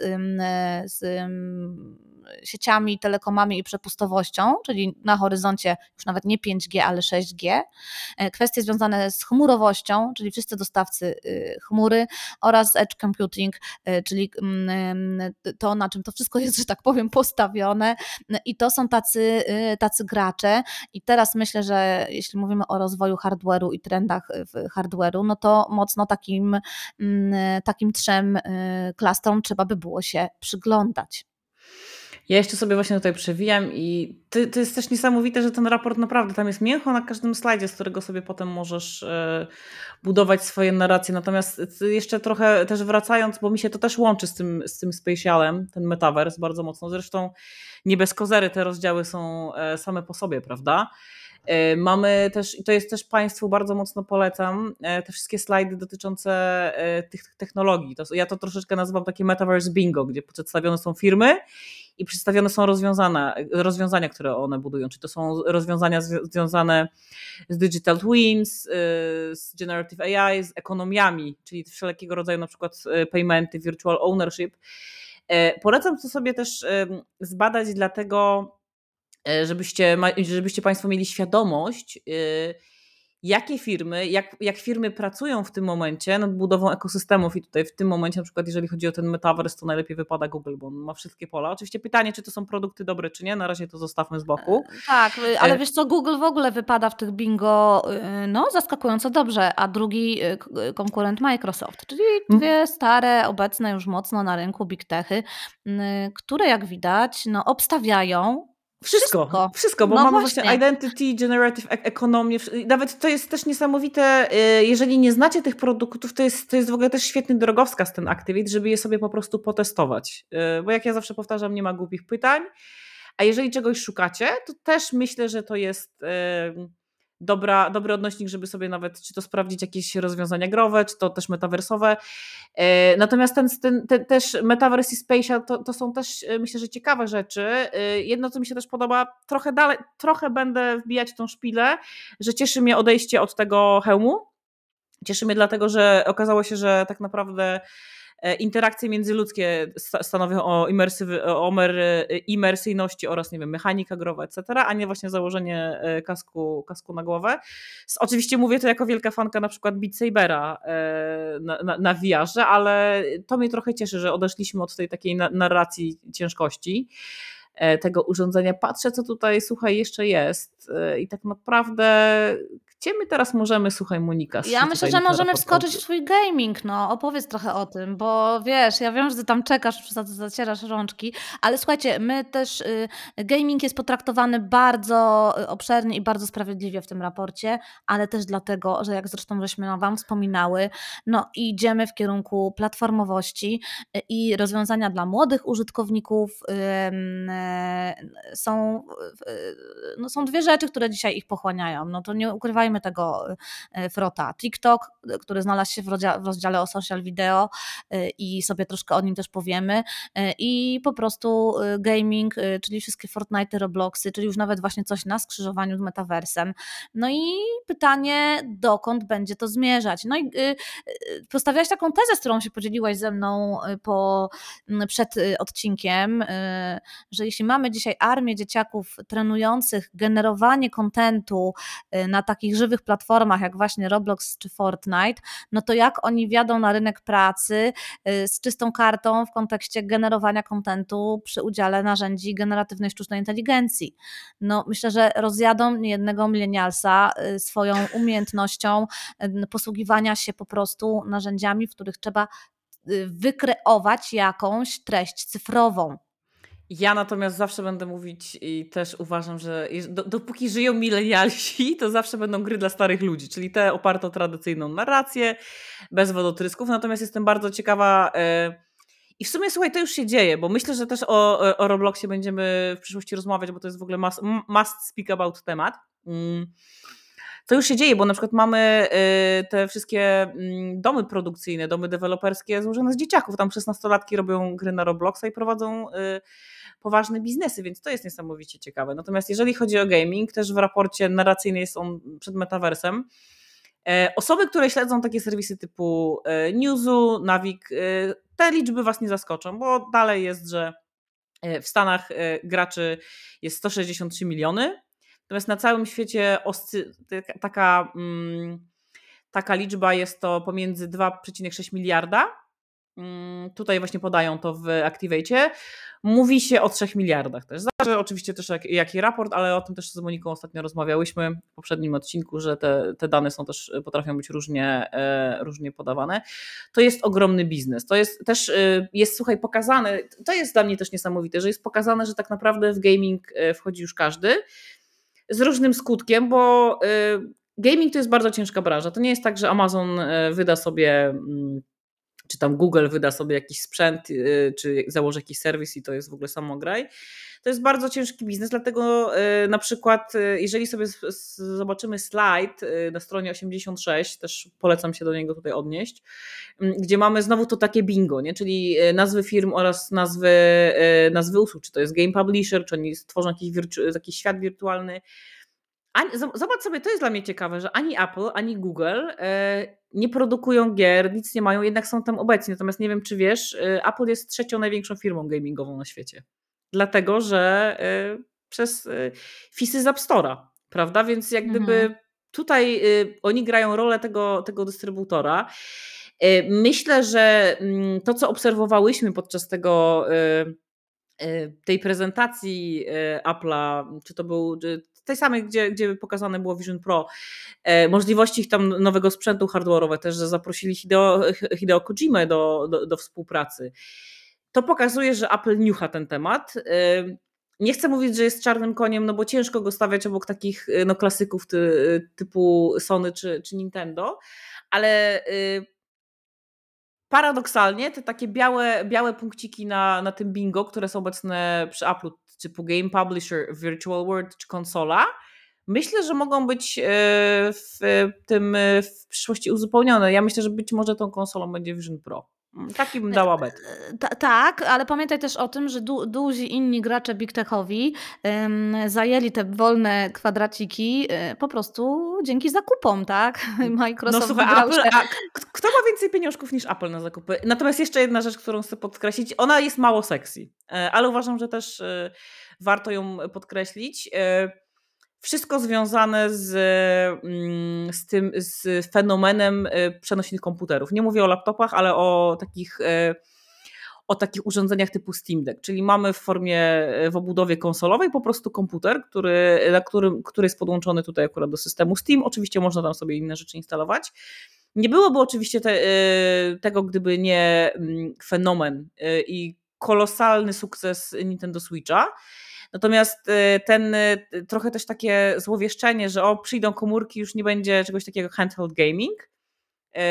z Um. Sieciami, telekomami i przepustowością, czyli na horyzoncie już nawet nie 5G, ale 6G. Kwestie związane z chmurowością, czyli wszyscy dostawcy chmury oraz edge computing, czyli mm, to, na czym to wszystko jest, że tak powiem, postawione i to są tacy, tacy gracze i teraz myślę, że jeśli mówimy o rozwoju hardware'u i trendach hardware'u, no to mocno takim, mm, takim trzem y, klastrom trzeba by było się przyglądać. Ja jeszcze sobie właśnie tutaj przewijam i to, to jest też niesamowite, że ten raport naprawdę tam jest mięcho na każdym slajdzie, z którego sobie potem możesz e, budować swoje narracje. Natomiast jeszcze trochę też wracając, bo mi się to też łączy z tym, z tym spatialem, ten metaverse bardzo mocno. Zresztą nie bez kozery te rozdziały są e, same po sobie, prawda? E, mamy też, i to jest też Państwu bardzo mocno polecam, te wszystkie slajdy dotyczące tych technologii. To, ja to troszeczkę nazywam takie metaverse bingo, gdzie przedstawione są firmy i przedstawione są rozwiązania, rozwiązania, które one budują. Czy to są rozwiązania związane z digital twins, z generative AI, z ekonomiami, czyli wszelkiego rodzaju na przykład paymenty, virtual ownership. E, polecam to sobie też zbadać, dlatego e, żebyście, żebyście Państwo mieli świadomość, y, jakie firmy, jak, jak firmy pracują w tym momencie nad budową ekosystemów i tutaj w tym momencie na przykład jeżeli chodzi o ten metaverse, to najlepiej wypada Google, bo on ma wszystkie pola. Oczywiście pytanie, czy to są produkty dobre, czy nie, na razie to zostawmy z boku. E, tak, ale e, wiesz co, Google w ogóle wypada w tych bingo y, no zaskakująco dobrze, a drugi y, y, konkurent Microsoft, czyli dwie stare, obecne już mocno na rynku big techy, które jak widać no obstawiają wszystko, wszystko, wszystko bo no mamy właśnie. właśnie identity, generative e- economy. Nawet to jest też niesamowite, y, jeżeli nie znacie tych produktów, to jest, to jest w ogóle też świetny drogowskaz ten Activate, żeby je sobie po prostu potestować. Y, bo jak ja zawsze powtarzam, nie ma głupich pytań. A jeżeli czegoś szukacie, to też myślę, że to jest dobra, dobry odnośnik, żeby sobie nawet czy to sprawdzić jakieś rozwiązania growe, czy to też metaversowe. E, natomiast ten, ten, ten też metaverse i spatial to, to są też e, myślę, że ciekawe rzeczy. E, jedno, co mi się też podoba, trochę dalej, trochę będę wbijać tą szpilę, że cieszy mnie odejście od tego hełmu. Cieszy mnie dlatego, że okazało się, że tak naprawdę interakcje międzyludzkie stanowią o, o imersyjności oraz nie wiem, mechanika growa, etc., a nie właśnie założenie e, kasku, kasku na głowę. Oczywiście mówię to jako wielka fanka na przykład Beat Sabera e, na, na, ale to mnie trochę cieszy, że odeszliśmy od tej takiej narracji ciężkości tego urządzenia. Patrzę, co tutaj, słuchaj, jeszcze jest i tak naprawdę gdzie my teraz możemy, słuchaj Monika? Ja myślę, że możemy wskoczyć w twój gaming, no opowiedz trochę o tym, bo wiesz, ja wiem, że ty tam czekasz, zacierasz rączki, ale słuchajcie, my też, y, gaming jest potraktowany bardzo y, obszernie i bardzo sprawiedliwie w tym raporcie, ale też dlatego, że jak zresztą żeśmy wam wspominały, no idziemy w kierunku platformowości y, i rozwiązania dla młodych użytkowników są, no są dwie rzeczy, które dzisiaj ich pochłaniają, no to nie ukrywajmy tego e, frota. TikTok, który znalazł się w rozdziale, o social video e, i sobie troszkę o nim też powiemy e, i po prostu gaming, czyli wszystkie Fortnite, Robloxy, czyli już nawet właśnie coś na skrzyżowaniu z metaversem. No i pytanie, dokąd będzie to zmierzać? No i postawiałaś taką tezę, z którą się podzieliłaś ze mną po, przed odcinkiem, że jeśli mamy dzisiaj armię dzieciaków trenujących generowanie kontentu na takich żywych platformach jak właśnie Roblox czy Fortnite, no to jak oni wjadą na rynek pracy y, z czystą kartą w kontekście generowania kontentu przy udziale narzędzi generatywnej sztucznej inteligencji. No myślę, że rozjadą niejednego milenialsa y, swoją umiejętnością y, posługiwania się po prostu narzędziami, w których trzeba wykreować jakąś treść cyfrową. Ja natomiast zawsze będę mówić i też uważam, że dopóki żyją milenialsi, to zawsze będą gry dla starych ludzi, czyli te oparte o tradycyjną narrację, bez wodotrysków. Natomiast jestem bardzo ciekawa. E, I w sumie, słuchaj, to już się dzieje, bo myślę, że też o, o Robloxie będziemy w przyszłości rozmawiać, bo to jest w ogóle must, must speak about temat. Mm. To już się dzieje, bo na przykład mamy e, te wszystkie mm, domy produkcyjne, domy deweloperskie złożone z dzieciaków. Tam 16-latki robią gry na Robloxa i prowadzą e, poważne biznesy, więc to jest niesamowicie ciekawe. Natomiast jeżeli chodzi o gaming, też w raporcie narracyjny jest on przed metaversem. E, osoby, które śledzą takie serwisy typu e, Newsu, Navik, e, te liczby Was nie zaskoczą, bo dalej jest, że W Stanach graczy jest 163 miliony, natomiast na całym świecie taka, mm, taka liczba jest to pomiędzy 2,6 miliarda Mm, tutaj właśnie podają to w Activate. Mówi się o 3 miliardach też. Zależy oczywiście też jak, jaki raport, ale o tym też z Moniką ostatnio rozmawiałyśmy w poprzednim odcinku, że te, te dane są też, potrafią być różnie, e, różnie podawane. To jest ogromny biznes. To jest też, e, jest słuchaj, pokazane, to jest dla mnie też niesamowite, że jest pokazane, że tak naprawdę w gaming e, wchodzi już każdy z różnym skutkiem, bo gaming to jest bardzo ciężka branża. To nie jest tak, że Amazon wyda sobie mm, czy tam Google wyda sobie jakiś sprzęt, y, czy założy jakiś serwis i to jest w ogóle samograj. To jest bardzo ciężki biznes, dlatego y, na przykład, y, jeżeli sobie zobaczymy slajd na stronie 86, też polecam się do niego tutaj odnieść, mm, gdzie mamy znowu to takie bingo, nie? czyli nazwy firm oraz nazwy, nazwy usług, czy to jest game publisher, czy oni stworzą jakiś, jakiś świat wirtualny. Zobacz sobie, to jest dla mnie ciekawe, że ani Apple, ani Google nie produkują gier, nic nie mają, jednak są tam obecni. Natomiast nie wiem, czy wiesz, y, Apple jest trzecią największą firmą gamingową na świecie. Dlatego, że y, przez y, fisy z App Store'a, prawda? Więc jak gdyby mhm. tutaj oni grają rolę tego, tego dystrybutora. Myślę, że mm, to, co obserwowałyśmy podczas tego tej prezentacji Apple'a, czy to był tej samej, gdzie, gdzie pokazane było Vision Pro, e, możliwości ich tam nowego sprzętu hardware'owe też, że zaprosili Hideo, Hideo Kojimę do, do, do współpracy. To pokazuje, że Apple niucha ten temat. E, nie chcę mówić, że jest czarnym koniem, no bo ciężko go stawiać obok takich e, no, klasyków ty, typu Sony czy, czy Nintendo, ale paradoksalnie te takie białe, białe punkciki na, na tym bingo, które są obecne przy Apple, typu Game Publisher, Virtual World czy konsola, myślę, że mogą być e, w tym e, w przyszłości uzupełnione. Ja myślę, że być może tą konsolą będzie Vision Pro. Taki bym dała bet. E, tak, ale pamiętaj też o tym, że du duzi inni gracze Big Techowi ym, zajęli te wolne kwadraciki y, po prostu dzięki zakupom, tak? [LAUGHS] Microsoft no słuchaj, Apple, a kto ma więcej pieniążków niż Apple na zakupy? Natomiast jeszcze jedna rzecz, którą chcę podkreślić, ona jest mało sexy, ale uważam, że też y, warto ją podkreślić. Y, wszystko związane z, mm, z tym z fenomenem y, przenośnych komputerów. Nie mówię o laptopach, ale o takich y, o takich urządzeniach typu Steam Deck, czyli mamy w formie, y, w obudowie konsolowej po prostu komputer, który, na którym, który jest podłączony tutaj akurat do systemu Steam. Oczywiście można tam sobie inne rzeczy instalować. Nie byłoby oczywiście te, tego, gdyby nie mm, fenomen i kolosalny sukces Nintendo Switcha. Natomiast y, ten y, trochę też takie złowieszczenie, że o, przyjdą komórki, już nie będzie czegoś takiego handheld gaming, y,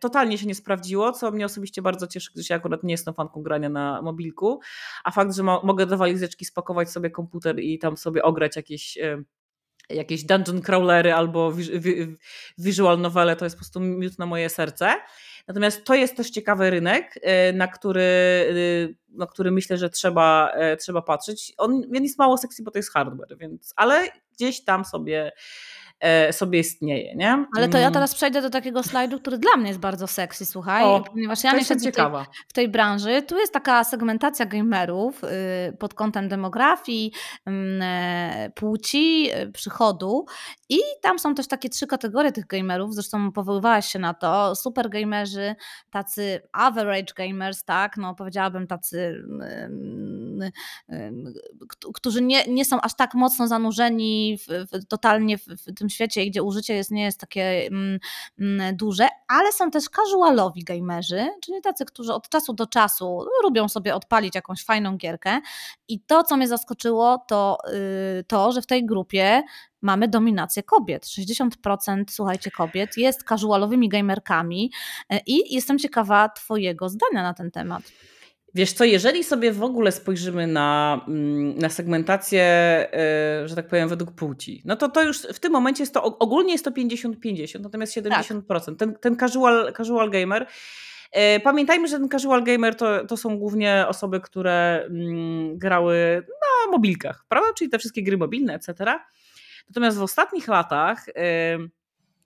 totalnie się nie sprawdziło, co mnie osobiście bardzo cieszy, gdyż ja akurat nie jestem fanką grania na mobilku, a fakt, że mo mogę do walizeczki spakować sobie komputer i tam sobie ograć jakieś jakieś dungeon crawlery albo visual novele, to jest po prostu miód na moje serce. Natomiast to jest też ciekawy rynek, y, na który, y, na który myślę, że trzeba, y, trzeba patrzeć. On, jest mało sexy, bo to jest hardware, więc, ale gdzieś tam sobie E, sobie istnieje, nie? Ale to ja mm. teraz przejdę do takiego slajdu, który dla mnie jest bardzo sexy, słuchaj, o, ponieważ ja mieszkam w tej, w tej branży, tu jest taka segmentacja gamerów y, pod kątem demografii, mm, e, płci, y, przychodu i tam są też takie trzy kategorie tych gamerów, zresztą powoływałaś się na to, super gamerzy, tacy average gamers, tak, no powiedziałabym tacy, którzy nie, nie są aż tak mocno zanurzeni w, w, totalnie w, w tym tym świecie, gdzie użycie jest, nie jest takie mm, mm, duże, ale są też casualowi gamerzy, czyli tacy, którzy od czasu do czasu lubią sobie odpalić jakąś fajną gierkę. I to, co mnie zaskoczyło, to yy, to, że w tej grupie mamy dominację kobiet. 60% słuchajcie kobiet jest casualowymi gamerkami y, i jestem ciekawa Twojego zdania na ten temat. Wiesz co, jeżeli sobie w ogóle spojrzymy na, mm, na segmentację, e, że tak powiem, według płci, no to to już w tym momencie jest to, ogólnie jest to 50-50, natomiast 70%. Tak. Ten, ten casual, casual gamer, e, Pamiętajmy, że ten casual gamer to, to są głównie osoby, które mm, grały na mobilkach, prawda? Czyli te wszystkie gry mobilne, etc. Natomiast w ostatnich latach, e,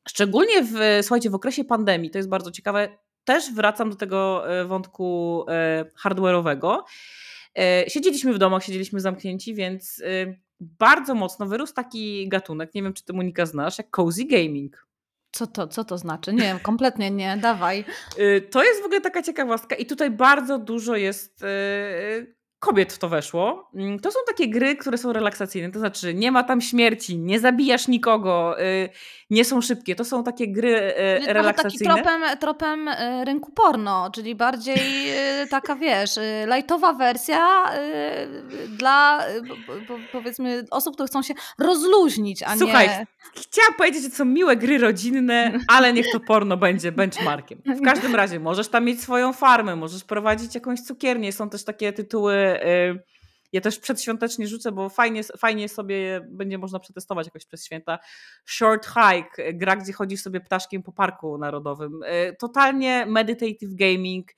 szczególnie w, słuchajcie, w okresie pandemii, to jest bardzo ciekawe, też wracam do tego e, wątku e, hardware'owego. Siedzieliśmy w domach, siedzieliśmy zamknięci, więc bardzo mocno wyrósł taki gatunek, nie wiem czy ty Monika znasz, jak cozy gaming. Co to, co to znaczy? Nie, kompletnie nie, dawaj. To jest w ogóle taka ciekawostka i tutaj bardzo dużo jest kobiet w to weszło. Mm, to są takie gry, które są relaksacyjne, to znaczy nie ma tam śmierci, nie zabijasz nikogo, y, nie są szybkie. To są takie gry y, czyli relaksacyjne. Taki tropem, tropem y, rynku porno, czyli bardziej taka, wiesz, lightowa wersja dla powiedzmy osób, które chcą się rozluźnić, a Słuchaj, nie... chciałam powiedzieć, że to są miłe gry rodzinne, ale niech to porno będzie benchmarkiem. W każdym razie możesz tam mieć swoją farmę, możesz prowadzić jakąś cukiernię, są też takie tytuły Y, ja też przedświątecznie rzucę, bo fajnie, fajnie sobie będzie można przetestować jakoś przez święta. Short Hike, gra, gdzie chodzisz sobie ptaszkiem po parku narodowym. Y, totalnie meditative gaming.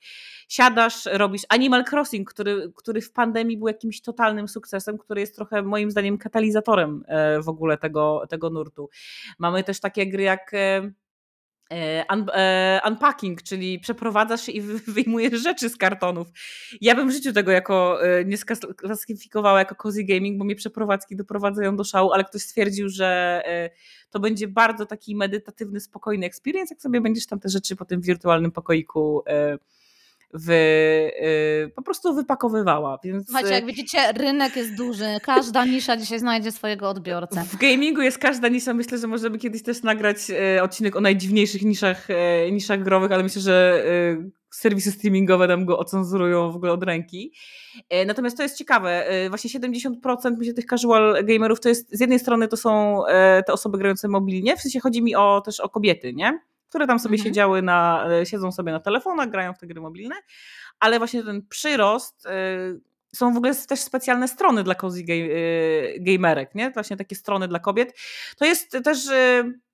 Siadasz, robisz Animal Crossing, który, który w pandemii był jakimś totalnym sukcesem, który jest trochę moim zdaniem katalizatorem y, w ogóle tego, tego nurtu. Mamy też takie gry jak un, e, unpacking, czyli przeprowadzasz się i [LAUGHS] wyjmujesz rzeczy z kartonów. Ja bym w życiu tego jako e, nie sklasyfikowała jako cozy gaming, bo mnie przeprowadzki doprowadzają do szału, ale ktoś stwierdził, że to będzie bardzo taki medytatywny, spokojny experience, jak sobie będziesz tam te rzeczy po tym wirtualnym pokoiku w, y, po prostu wypakowywała. Więc... Słuchajcie, jak widzicie, rynek jest duży. Każda nisza dzisiaj znajdzie swojego odbiorcę. W gamingu jest każda nisza. Myślę, że możemy kiedyś też nagrać e, odcinek o najdziwniejszych niszach, e, niszach growych, ale myślę, że serwisy streamingowe nam go ocenzurują w ogóle od ręki. Natomiast to jest ciekawe, właśnie 70% myślę tych casual gamerów to jest, z jednej strony to są te osoby grające mobilnie, w sensie chodzi mi o, też o kobiety, nie? Które tam sobie mhm. siedziały na, e, siedzą sobie na telefonach, grają w te gry mobilne, ale właśnie ten przyrost y, są w ogóle też specjalne strony dla cozy y, gamerek, nie? Właśnie takie strony dla kobiet. To jest też,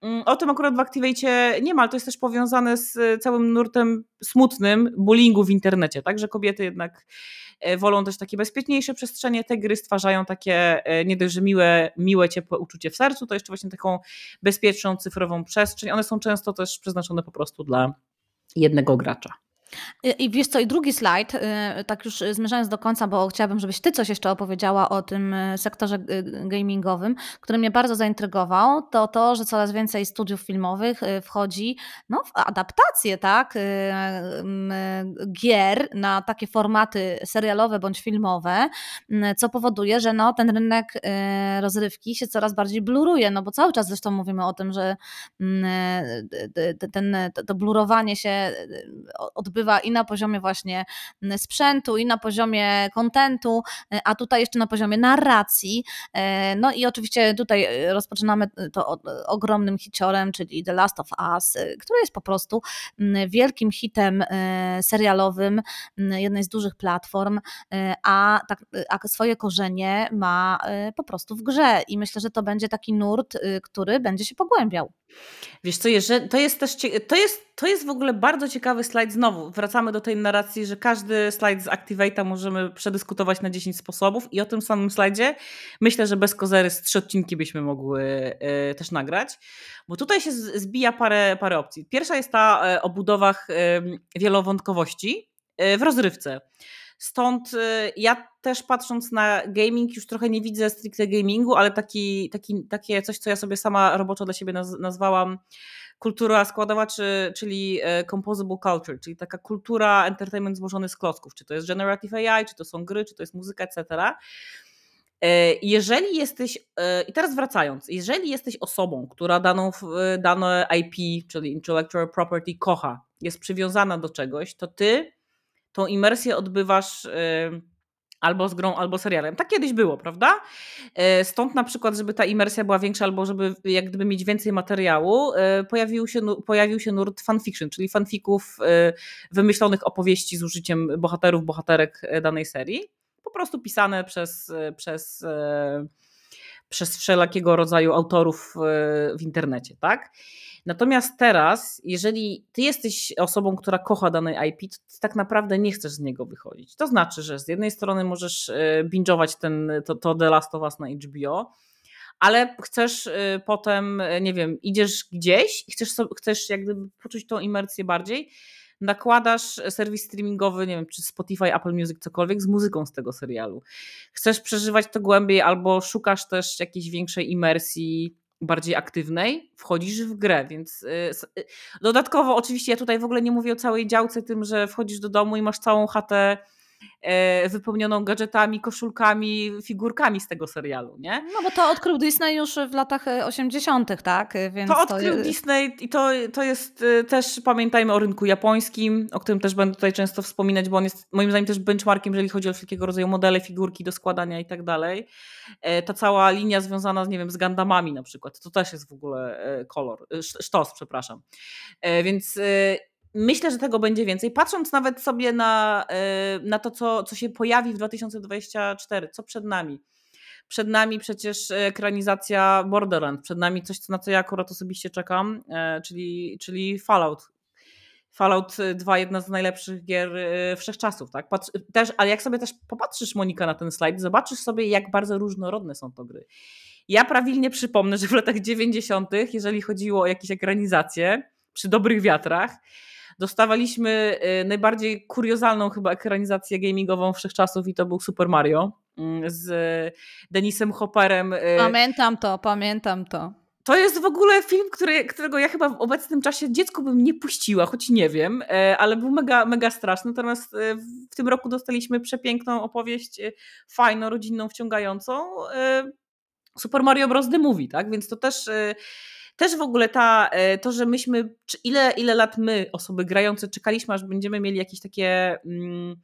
mm, o tym akurat w Activate nie ma, ale to jest też powiązane z całym nurtem smutnym bullyingu w internecie, tak? Że kobiety jednak E, wolą też takie bezpieczniejsze przestrzenie. Te gry stwarzają takie e, nie dość, że miłe, miłe, ciepłe uczucie w sercu, to jeszcze właśnie taką bezpieczną, cyfrową przestrzeń. One są często też przeznaczone po prostu dla jednego gracza. I wiesz co, i drugi slajd, y, tak już zmierzając do końca, bo chciałabym, żebyś ty coś jeszcze opowiedziała o tym y, sektorze y, gamingowym, który mnie bardzo zaintrygował, to to, że coraz więcej studiów filmowych wchodzi no, w adaptacje, tak, gier na takie formaty serialowe bądź filmowe, co powoduje, że no, ten rynek rozrywki się coraz bardziej bluruje, no bo cały czas zresztą mówimy o tym, że ten, to blurowanie się odbywa odbywa i na poziomie właśnie mm, sprzętu, i na poziomie kontentu, e, a tutaj jeszcze na poziomie narracji. E, no i oczywiście tutaj e, rozpoczynamy to ogromnym hiciorem, czyli The Last of Us, który jest po prostu mm, wielkim hitem serialowym mm, jednej z dużych platform, a, tak, a swoje korzenie ma po prostu w grze i myślę, że to będzie taki nurt, który będzie się pogłębiał. Wiesz co, jeżeli, to jest też to jest, to jest w ogóle bardzo ciekawy slajd znowu. Wracamy do tej narracji, że każdy slajd z Activate'a możemy przedyskutować na 10 sposobów i o tym samym slajdzie myślę, że bez kozery z trzy odcinki byśmy mogły y, też nagrać, bo tutaj się zbija parę, parę opcji. Pierwsza jest ta y, o budowach y, wielowątkowości w rozrywce. Stąd ja też patrząc na gaming już trochę nie widzę stricte gamingu, ale taki, taki, takie coś, co ja sobie sama roboczo dla siebie nazwałam kultura składowa, czy, czyli e, composable culture, czyli taka kultura entertainment złożony z klocków, czy to jest generative AI, czy to są gry, czy to jest muzyka, etc. E, jeżeli jesteś, e, i teraz wracając, jeżeli jesteś osobą, która daną, dane IP, czyli intellectual property kocha, jest przywiązana do czegoś, to ty tą imersję odbywasz albo z grą, albo serialem. Tak kiedyś było, prawda? E, stąd na przykład, żeby ta imersja była większa, albo żeby jak gdyby mieć więcej materiału, e, pojawił się, pojawił się nurt fanfiction, czyli fanfików wymyślonych opowieści z użyciem bohaterów, bohaterek danej serii. Po prostu pisane przez, przez, przez wszelakiego rodzaju autorów w internecie, tak? Natomiast teraz, jeżeli ty jesteś osobą, która kocha dany IP, to tak naprawdę nie chcesz z niego wychodzić. To znaczy, że z jednej strony możesz e, binge'ować ten, to, to The Last of Us na HBO, ale chcesz e, potem, e, nie wiem, idziesz gdzieś i chcesz, chcesz jak gdyby poczuć tą imersję bardziej, nakładasz serwis streamingowy, nie wiem, czy Spotify, Apple Music, cokolwiek, z muzyką z tego serialu. Chcesz przeżywać to głębiej albo szukasz też jakiejś większej imersji, bardziej aktywnej, wchodzisz w grę, więc y, y, dodatkowo oczywiście ja tutaj w ogóle nie mówię o całej działce tym, że wchodzisz do domu i masz całą chatę E, wypełnioną gadżetami, koszulkami, figurkami z tego serialu, nie? No bo to odkrył Disney już w latach 80., e, tak? Więc to odkrył to... Disney i to, to jest e, też, pamiętajmy o rynku japońskim, o którym też będę tutaj często wspominać, bo on jest moim zdaniem też benchmarkiem, jeżeli chodzi o wszelkiego rodzaju modele, figurki do składania i tak dalej. Ta cała linia związana, z, nie wiem, z Gandamami na przykład, to też jest w ogóle kolor, sztos, przepraszam. Więc Myślę, że tego będzie więcej. Patrząc nawet sobie na, y, na to, co, co się pojawi w 2024, co przed nami. Przed nami przecież ekranizacja Borderlands, przed nami coś, na co ja akurat osobiście czekam, e, czyli, czyli Fallout. Fallout 2, jedna z najlepszych gier wszechczasów, tak? Patrz, też, ale jak sobie też popatrzysz, Monika, na ten slajd, zobaczysz sobie, jak bardzo różnorodne są to gry. Ja prawilnie przypomnę, że w latach 90., jeżeli chodziło o jakieś ekranizacje, przy dobrych wiatrach, Dostawaliśmy y, najbardziej kuriozalną chyba ekranizację gamingową wszechczasów i to był Super Mario mm, z Denisem Hopperem. Y. Pamiętam to, pamiętam to. To jest w ogóle film, który, którego ja chyba w obecnym czasie dziecku bym nie puściła, choć nie wiem, e, ale był mega, mega straszny. Natomiast w tym roku dostaliśmy przepiękną opowieść, fajną, rodzinną, wciągającą. Super Mario Bros. The Movie, tak? Więc to też też w ogóle ta, e, to, że myśmy, ile, ile lat my, osoby grające, czekaliśmy, aż będziemy mieli jakieś takie mm,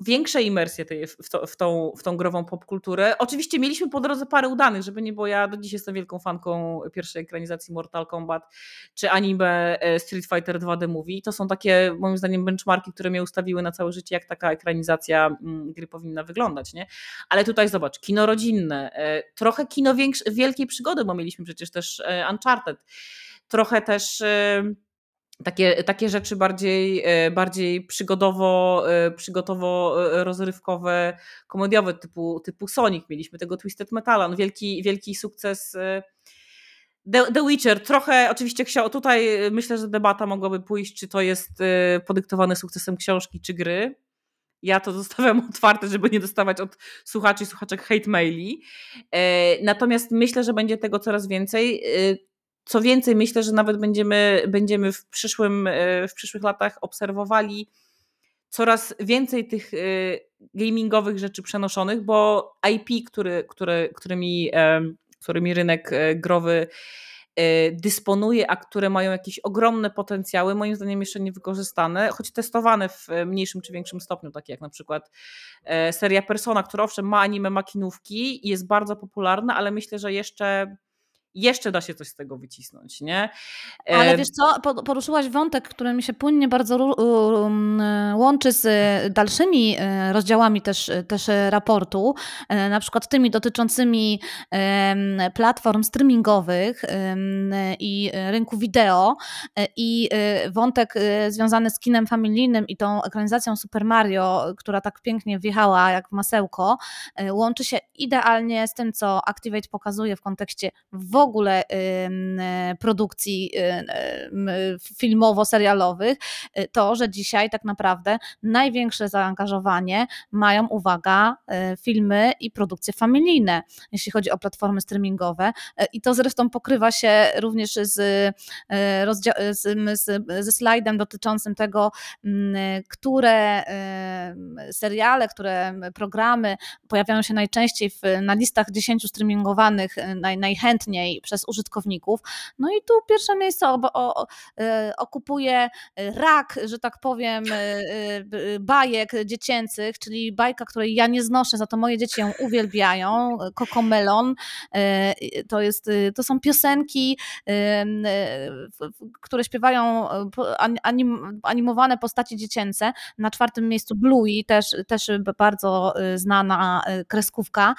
większe imersje tej, w, to, w, tą, w tą grową popkulturę. Oczywiście mieliśmy po drodze parę udanych, żeby nie, bo ja do dziś jestem wielką fanką pierwszej ekranizacji Mortal Kombat czy anime e, Street Fighter 2 The Movie. To są takie moim zdaniem benchmarki, które mnie ustawiły na całe życie, jak taka ekranizacja gry powinna wyglądać. Nie? Ale tutaj zobacz, kino rodzinne, e, trochę kino wielkiej przygody, bo mieliśmy przecież też e, Uncharted, trochę też takie, takie rzeczy bardziej, e, bardziej przygodowo, e, przygotowo e, rozrywkowe, komediowe typu, typu Sonic. Mieliśmy tego Twisted Metala, no wielki, wielki sukces The, The Witcher. Trochę oczywiście tutaj myślę, że debata mogłaby pójść, czy to jest podyktowane sukcesem książki czy gry. Ja to zostawiam [LAUGHS] otwarte, żeby nie dostawać od słuchaczy i słuchaczek hate maili. Natomiast myślę, że będzie tego coraz więcej. Co więcej, myślę, że nawet będziemy, będziemy w, przyszłym, e, w przyszłych latach obserwowali coraz więcej tych e, gamingowych rzeczy przenoszonych, bo IP, który, który, którymi, e, którymi rynek growy dysponuje, a które mają jakieś ogromne potencjały, moim zdaniem jeszcze niewykorzystane, choć testowane w mniejszym czy większym stopniu, takie jak na przykład seria Persona, która owszem ma anime makinówki i jest bardzo popularna, ale myślę, że jeszcze jeszcze da się coś z tego wycisnąć, nie? Ale wiesz co, poruszyłaś wątek, który mi się płynnie bardzo um, łączy z dalszymi e, rozdziałami też, też raportu, e, na przykład tymi dotyczącymi platform streamingowych i rynku wideo e, i wątek związany z kinem familijnym i tą ekranizacją Super Mario, która tak pięknie wjechała jak w masełko, łączy się idealnie z tym, co Activate pokazuje w kontekście w ogóle produkcji filmowo-serialowych, y, to, że dzisiaj tak naprawdę największe zaangażowanie mają, uwaga, y, filmy i produkcje familijne, jeśli chodzi o platformy streamingowe. Y, I to zresztą pokrywa się również z, z, z, ze slajdem dotyczącym tego, które seriale, które programy pojawiają się najczęściej w, na listach 10 streamingowanych naj, najchętniej przez użytkowników. No i tu pierwsze miejsce o, o, e, okupuje rak, że tak powiem, e, e, bajek dziecięcych, czyli bajka, której ja nie znoszę, za to moje dzieci ją uwielbiają, Kokomelon. To, jest, to są piosenki, które śpiewają anim, animowane postacie dziecięce. Na czwartym miejscu Bluey, też, też bardzo znana kreskówka.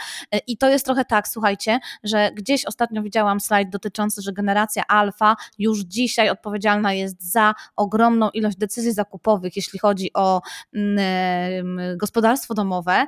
I to jest trochę tak, słuchajcie, że gdzieś ostatnio widziałam widziałam slajd dotyczący, że generacja alfa już dzisiaj odpowiedzialna jest za ogromną ilość decyzji zakupowych, jeśli chodzi o mm, gospodarstwo domowe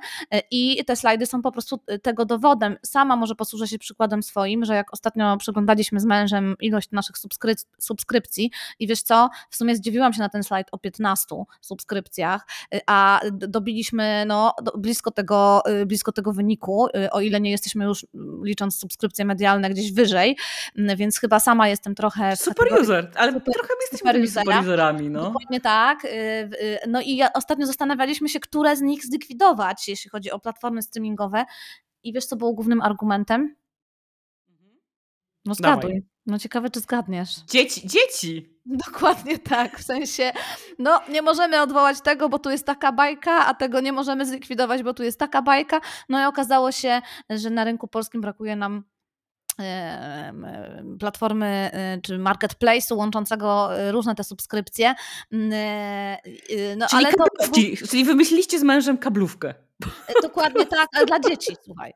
i te slajdy są po prostu tego dowodem. Sama może posłużę się przykładem swoim, że jak ostatnio przeglądaliśmy z mężem ilość naszych subskryp subskrypcji i wiesz co, w sumie zdziwiłam się na ten slajd o 15 subskrypcjach, a dobiliśmy no, blisko, tego, blisko tego wyniku, o ile nie jesteśmy już licząc subskrypcje medialne gdzieś wyżej, więc chyba sama jestem trochę... Super user, ale super, trochę my jesteśmy tymi super userami. No. Dokładnie tak. Y, y, no i ostatnio zastanawialiśmy się, które z nich zlikwidować, jeśli chodzi o platformy streamingowe. I wiesz, co było głównym argumentem? No zgaduj. Dawaj. No ciekawe, czy zgadniesz. Dzieci, dzieci! [LAUGHS] Dokładnie tak, w sensie, no nie możemy odwołać tego, bo tu jest taka bajka, a tego nie możemy zlikwidować, bo tu jest taka bajka. No i okazało się, że na rynku polskim brakuje nam platformy e, czy marketplace'u łączącego e, różne te subskrypcje. E, no, czyli, ale to... czyli wymyśliliście z mężem kablówkę. Dokładnie tak, ale dla dzieci, słuchaj.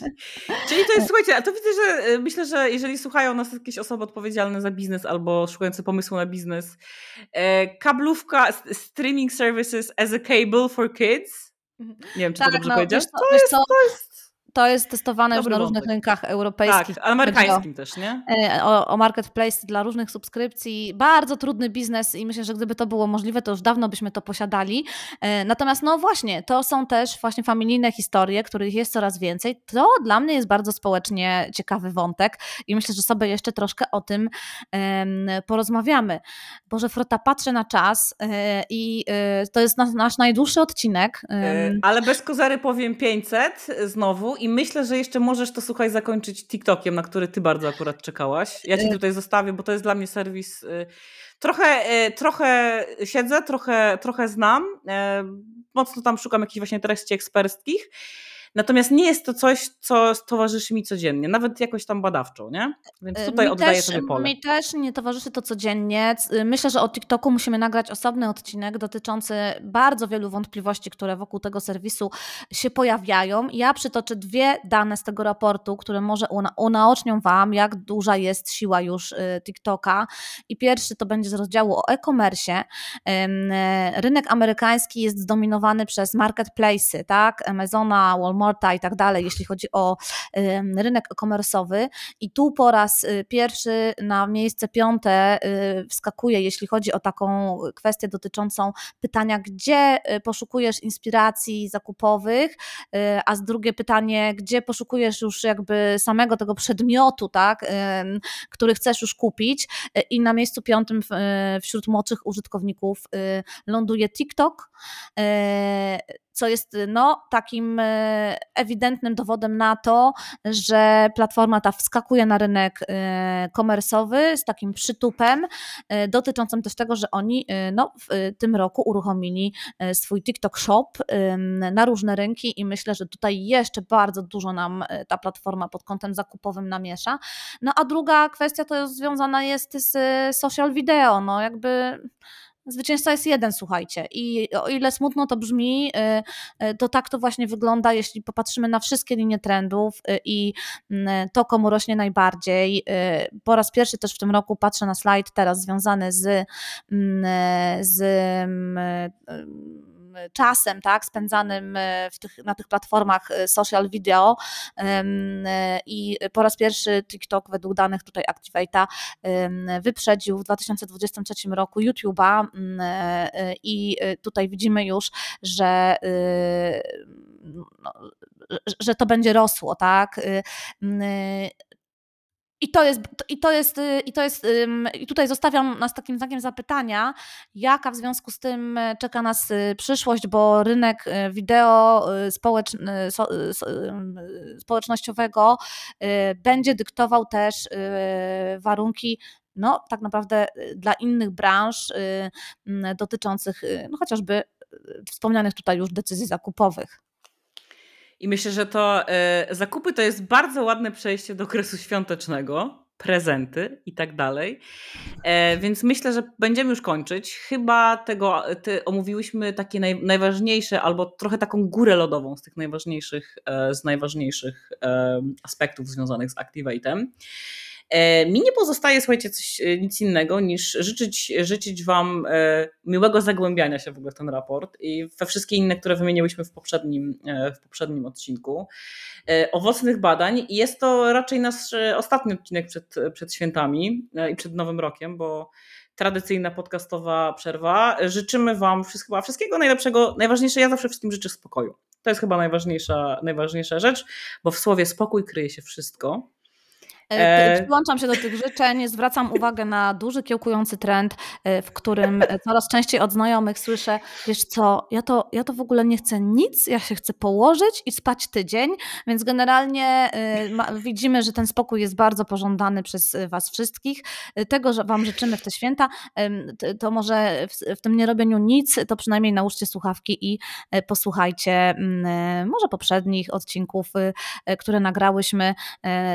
[LAUGHS] Czyli to jest, słuchajcie, a to widzę, że myślę, że jeżeli słuchają nas jakieś osoby odpowiedzialne za biznes albo szukające pomysłu na biznes, kablówka, streaming services as a cable for kids. Mhm. Nie wiem, czy tak, to dobrze no, powiedziałeś. To, jest, to jest to jest testowane Dobry już na różnych wątek. rynkach europejskich. Tak, amerykańskim też, nie? E, o, o marketplace dla różnych subskrypcji. Bardzo trudny biznes i myślę, że gdyby to było możliwe, to już dawno byśmy to posiadali. E, natomiast no właśnie, to są też właśnie familijne historie, których jest coraz więcej. To dla mnie jest bardzo społecznie ciekawy wątek i myślę, że sobie jeszcze troszkę o tym porozmawiamy. Boże Frota, patrzę na czas e, i to jest nasz, nasz najdłuższy odcinek. Ale bez kozary powiem 500 znowu i myślę, że jeszcze możesz to słuchaj zakończyć TikTokiem, na który ty bardzo akurat czekałaś. Ja ci e, tutaj zostawię, bo to jest dla mnie serwis. Y, trochę, y, trochę siedzę, trochę, trochę znam. E, mocno tam szukam jakichś właśnie treści eksperckich. Natomiast nie jest to coś, co towarzyszy mi codziennie, nawet jakoś tam badawczo, nie? Więc y, tutaj mi oddaję też, pole. Mi też nie towarzyszy to codziennie. Y, myślę, że o TikToku musimy nagrać osobny odcinek dotyczący bardzo wielu wątpliwości, które wokół tego serwisu się pojawiają. Ja przytoczę dwie dane z tego raportu, które może una unaocznią Wam, jak duża jest siła już y, TikToka. I pierwszy to będzie z rozdziału o e-commerce. Rynek amerykański jest zdominowany przez marketplace'y, tak? Amazona, Walmart, I tak dalej, jeśli chodzi o rynek e-commerce'owy. I tu po raz y, pierwszy na miejsce piąte y, wskakuje, jeśli chodzi o taką kwestię dotyczącą pytania, gdzie y, poszukujesz inspiracji zakupowych, a z drugie pytanie, gdzie poszukujesz już jakby samego tego przedmiotu, tak, który chcesz już kupić. I na miejscu piątym wśród młodszych użytkowników ląduje TikTok co jest y, no, takim y, ewidentnym dowodem na to, że platforma ta wskakuje na rynek y, komersowy z takim przytupem, dotyczącym też tego, że oni no, w tym roku uruchomili swój TikTok Shop na różne rynki i myślę, że tutaj jeszcze bardzo dużo nam ta platforma pod kątem zakupowym namiesza. No a druga kwestia to związana jest z social video, no jakby Zwycięzca jest jeden, słuchajcie. I o ile smutno to brzmi, y, y, to tak to właśnie wygląda, jeśli popatrzymy na wszystkie linie trendów y, i mm, to, komu rośnie najbardziej. Po raz pierwszy też w tym roku patrzę na slajd teraz związany z, mm, z mm, czasem tak, spędzanym e, w tych, na tych platformach e, social video e, i po raz pierwszy TikTok według danych tutaj Activate'a wyprzedził w 2023 roku YouTube'a i tutaj widzimy już, że no, że to będzie rosło, tak? I to jest, i to jest, y, i to jest, i tutaj zostawiam nas takim znakiem zapytania, jaka w związku z tym e, czeka nas y, przyszłość, bo rynek wideo y, społecznościowego będzie dyktował też warunki no, tak naprawdę dla innych branż dotyczących no, chociażby wspomnianych tutaj już decyzji zakupowych. I myślę, że to e, zakupy to jest bardzo ładne przejście do okresu świątecznego. prezenty i tak dalej. E, więc myślę, że będziemy już kończyć. Chyba tego te, omówiłyśmy takie naj, najważniejsze, albo trochę taką górę lodową z tych najważniejszych, e, z najważniejszych e, aspektów związanych z Activate'em. E, mi nie pozostaje, słuchajcie, coś, e, nic innego niż życzyć, życzyć Wam e, miłego zagłębiania się w ogóle w ten raport i we wszystkie inne, które wymieniłyśmy w poprzednim, w poprzednim odcinku. Owocnych badań i jest to raczej nasz ostatni odcinek przed, przed świętami i przed Nowym Rokiem, bo tradycyjna podcastowa przerwa. Życzymy Wam wszystkiego, wszystkiego najlepszego. Najważniejsze, ja zawsze wszystkim życzę spokoju. To jest chyba najważniejsza, najważniejsza rzecz, bo w słowie spokój kryje się wszystko. E, e, przyłączam się do tych życzeń, zwracam uwagę na duży kiełkujący trend, e, w którym coraz częściej od znajomych słyszę, wiesz co, ja to, ja to w ogóle nie chcę nic, ja się chcę położyć i spać tydzień, więc generalnie widzimy, że ten spokój jest bardzo pożądany przez Was wszystkich. Tego, że Wam życzymy w te święta, to może w, w tym nierobieniu nic, to przynajmniej nałóżcie słuchawki i posłuchajcie może poprzednich odcinków, które nagrałyśmy,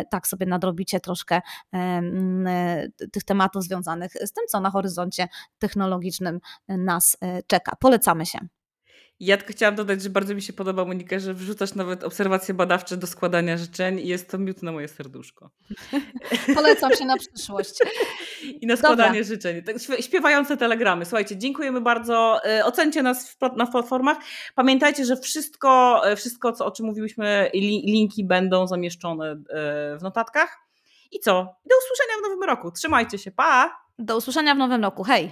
tak sobie nadrobić robicie troszkę e, tych tematów związanych z tym, co na horyzoncie technologicznym nas e, czeka. Polecamy się. Ja tylko chciałam dodać, że bardzo mi się podoba, Monika, że wrzucasz nawet obserwacje badawcze do składania życzeń i jest to miód na moje serduszko. [LAUGHS] Polecam się na przyszłość. I na składanie Dobra. życzeń. Tak, śpiewające telegramy. Słuchajcie, dziękujemy bardzo. E, ocencie nas na platformach. Pamiętajcie, że wszystko, wszystko co, o czym mówiłyśmy, linki będą zamieszczone w notatkach. I co? Do usłyszenia w nowym roku. Trzymajcie się. Pa! Do usłyszenia w nowym roku. Hej!